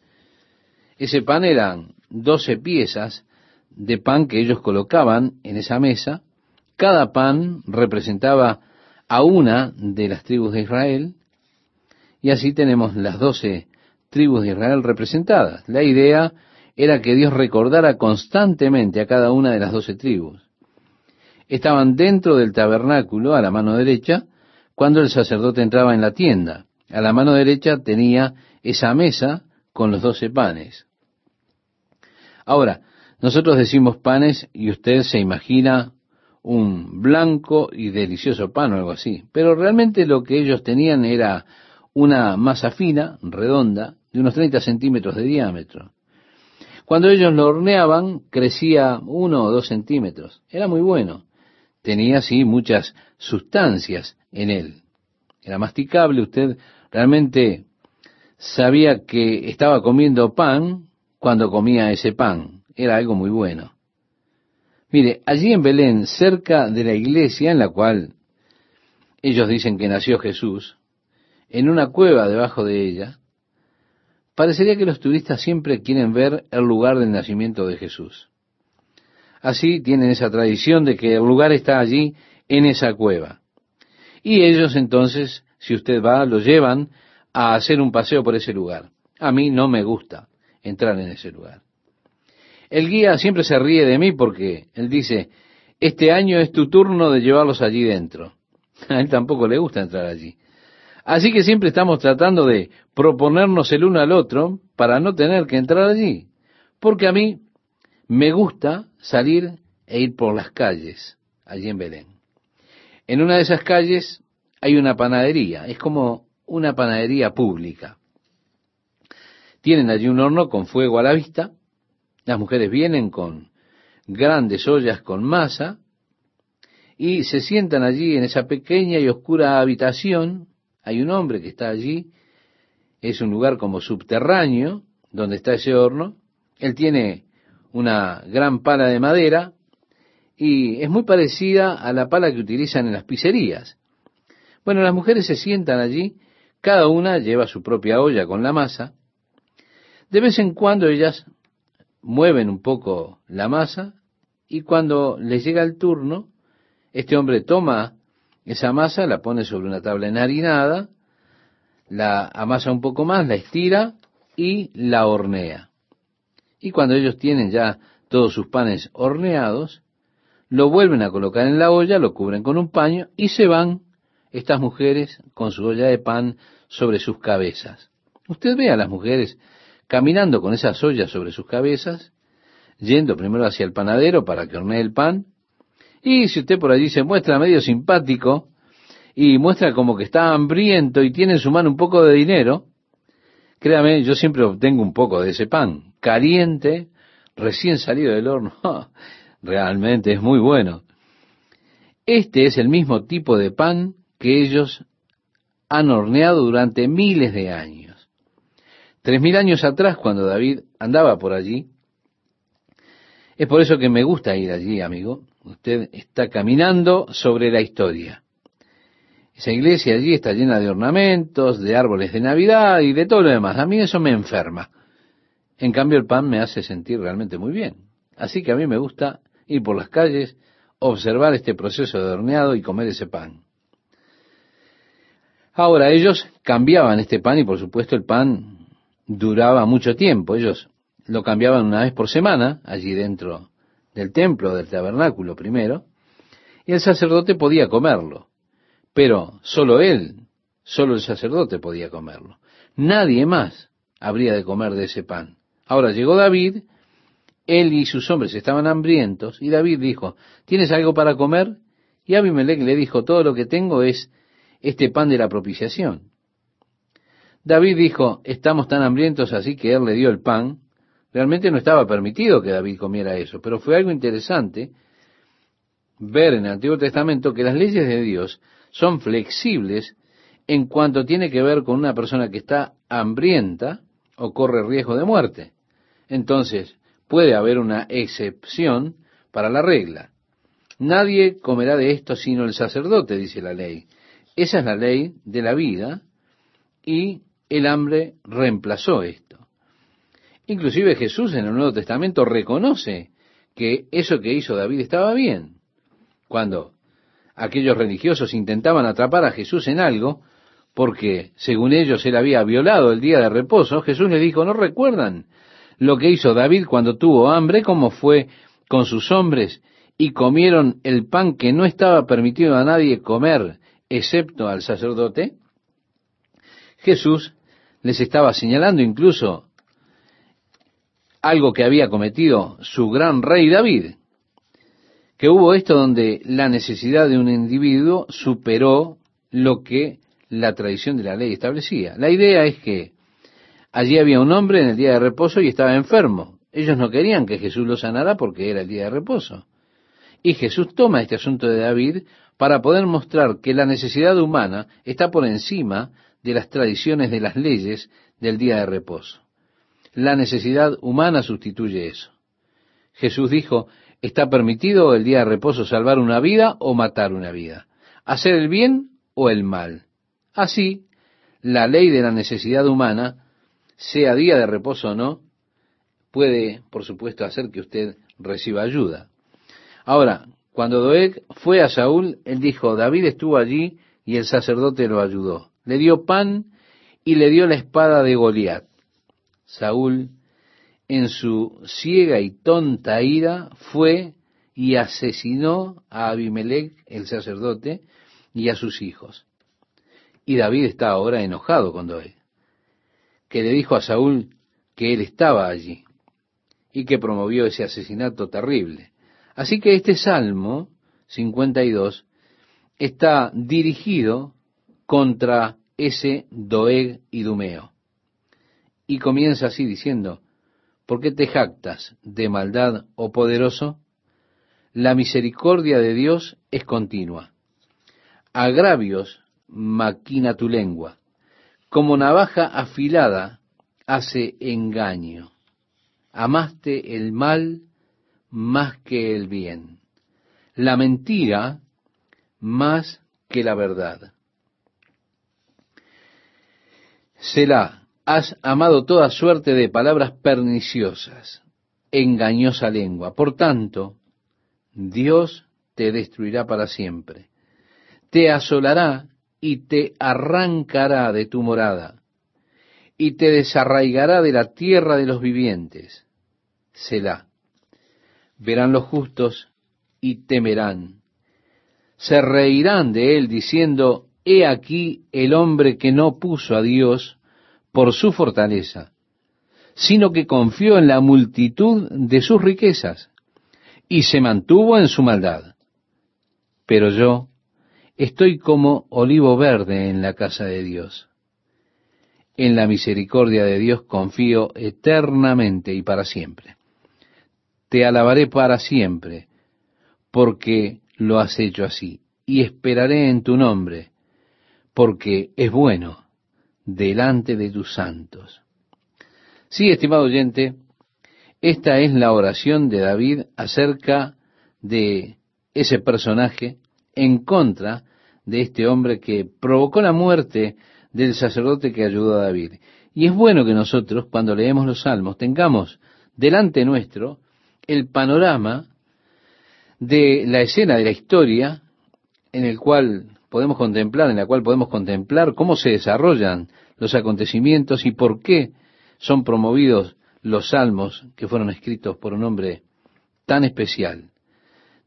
Ese pan eran doce piezas de pan que ellos colocaban en esa mesa. Cada pan representaba a una de las tribus de Israel. Y así tenemos las doce tribus de Israel representadas. La idea era que Dios recordara constantemente a cada una de las doce tribus. Estaban dentro del tabernáculo a la mano derecha cuando el sacerdote entraba en la tienda. A la mano derecha tenía esa mesa con los doce panes. Ahora, nosotros decimos panes y usted se imagina un blanco y delicioso pan o algo así. Pero realmente lo que ellos tenían era una masa fina, redonda, de unos 30 centímetros de diámetro. Cuando ellos lo horneaban, crecía uno o dos centímetros. Era muy bueno. Tenía, sí, muchas sustancias en él. Era masticable, usted realmente sabía que estaba comiendo pan cuando comía ese pan. Era algo muy bueno. Mire, allí en Belén, cerca de la iglesia en la cual ellos dicen que nació Jesús, en una cueva debajo de ella, parecería que los turistas siempre quieren ver el lugar del nacimiento de Jesús. Así tienen esa tradición de que el lugar está allí en esa cueva. Y ellos entonces, si usted va, lo llevan a hacer un paseo por ese lugar. A mí no me gusta entrar en ese lugar. El guía siempre se ríe de mí porque él dice, este año es tu turno de llevarlos allí dentro. (laughs) A él tampoco le gusta entrar allí. Así que siempre estamos tratando de proponernos el uno al otro para no tener que entrar allí. Porque a mí me gusta salir e ir por las calles allí en Belén. En una de esas calles hay una panadería, es como una panadería pública. Tienen allí un horno con fuego a la vista, las mujeres vienen con grandes ollas con masa y se sientan allí en esa pequeña y oscura habitación. Hay un hombre que está allí, es un lugar como subterráneo donde está ese horno. Él tiene una gran pala de madera y es muy parecida a la pala que utilizan en las pizzerías. Bueno, las mujeres se sientan allí, cada una lleva su propia olla con la masa. De vez en cuando ellas mueven un poco la masa y cuando les llega el turno, este hombre toma esa masa, la pone sobre una tabla enharinada, la amasa un poco más, la estira y la hornea. Y cuando ellos tienen ya todos sus panes horneados, lo vuelven a colocar en la olla, lo cubren con un paño y se van estas mujeres con su olla de pan sobre sus cabezas. Usted ve a las mujeres caminando con esas ollas sobre sus cabezas, yendo primero hacia el panadero para que hornee el pan, y si usted por allí se muestra medio simpático y muestra como que está hambriento y tiene en su mano un poco de dinero, créame, yo siempre obtengo un poco de ese pan, caliente, recién salido del horno. (laughs) Realmente es muy bueno. Este es el mismo tipo de pan que ellos han horneado durante miles de años. Tres mil años atrás, cuando David andaba por allí, es por eso que me gusta ir allí, amigo. Usted está caminando sobre la historia. Esa iglesia allí está llena de ornamentos, de árboles de Navidad y de todo lo demás. A mí eso me enferma. En cambio, el pan me hace sentir realmente muy bien. Así que a mí me gusta ir por las calles, observar este proceso de horneado y comer ese pan. Ahora, ellos cambiaban este pan y por supuesto el pan duraba mucho tiempo. Ellos lo cambiaban una vez por semana, allí dentro del templo, del tabernáculo primero, y el sacerdote podía comerlo. Pero solo él, solo el sacerdote podía comerlo. Nadie más habría de comer de ese pan. Ahora llegó David él y sus hombres estaban hambrientos, y David dijo, ¿tienes algo para comer? Y Abimelech le dijo, todo lo que tengo es este pan de la propiciación. David dijo, estamos tan hambrientos así que él le dio el pan. Realmente no estaba permitido que David comiera eso, pero fue algo interesante ver en el Antiguo Testamento que las leyes de Dios son flexibles en cuanto tiene que ver con una persona que está hambrienta o corre riesgo de muerte. Entonces, puede haber una excepción para la regla. Nadie comerá de esto sino el sacerdote, dice la ley. Esa es la ley de la vida y el hambre reemplazó esto. Inclusive Jesús en el Nuevo Testamento reconoce que eso que hizo David estaba bien. Cuando aquellos religiosos intentaban atrapar a Jesús en algo, porque según ellos él había violado el día de reposo, Jesús les dijo, ¿no recuerdan lo que hizo David cuando tuvo hambre, cómo fue con sus hombres y comieron el pan que no estaba permitido a nadie comer, excepto al sacerdote? Jesús les estaba señalando incluso algo que había cometido su gran rey David, que hubo esto donde la necesidad de un individuo superó lo que la tradición de la ley establecía. La idea es que allí había un hombre en el día de reposo y estaba enfermo. Ellos no querían que Jesús lo sanara porque era el día de reposo. Y Jesús toma este asunto de David para poder mostrar que la necesidad humana está por encima de las tradiciones de las leyes del día de reposo. La necesidad humana sustituye eso. Jesús dijo, está permitido el día de reposo salvar una vida o matar una vida, hacer el bien o el mal. Así, la ley de la necesidad humana, sea día de reposo o no, puede, por supuesto, hacer que usted reciba ayuda. Ahora, cuando Doeg fue a Saúl, él dijo, David estuvo allí y el sacerdote lo ayudó. Le dio pan y le dio la espada de Goliat. Saúl, en su ciega y tonta ira, fue y asesinó a Abimelech, el sacerdote, y a sus hijos. Y David está ahora enojado con Doeg, que le dijo a Saúl que él estaba allí y que promovió ese asesinato terrible. Así que este Salmo 52 está dirigido contra ese Doeg Idumeo. Y comienza así diciendo, ¿por qué te jactas de maldad, oh poderoso? La misericordia de Dios es continua. Agravios maquina tu lengua. Como navaja afilada hace engaño. Amaste el mal más que el bien, la mentira más que la verdad. Selah, has amado toda suerte de palabras perniciosas, engañosa lengua. Por tanto, Dios te destruirá para siempre. Te asolará y te arrancará de tu morada, y te desarraigará de la tierra de los vivientes. Selah verán los justos y temerán. Se reirán de él diciendo, He aquí el hombre que no puso a Dios por su fortaleza, sino que confió en la multitud de sus riquezas y se mantuvo en su maldad. Pero yo estoy como olivo verde en la casa de Dios. En la misericordia de Dios confío eternamente y para siempre te alabaré para siempre, porque lo has hecho así, y esperaré en tu nombre, porque es bueno delante de tus santos. Sí, estimado oyente, esta es la oración de David acerca de ese personaje en contra de este hombre que provocó la muerte del sacerdote que ayudó a David. Y es bueno que nosotros, cuando leemos los salmos, tengamos delante nuestro el panorama de la escena de la historia en el cual podemos contemplar, en la cual podemos contemplar cómo se desarrollan los acontecimientos y por qué son promovidos los salmos que fueron escritos por un hombre tan especial,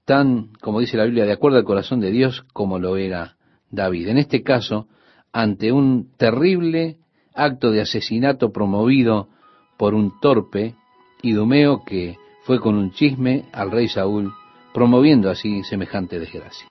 tan, como dice la Biblia, de acuerdo al corazón de Dios como lo era David. En este caso, ante un terrible acto de asesinato promovido por un torpe idumeo que fue con un chisme al rey Saúl, promoviendo así semejante desgracia.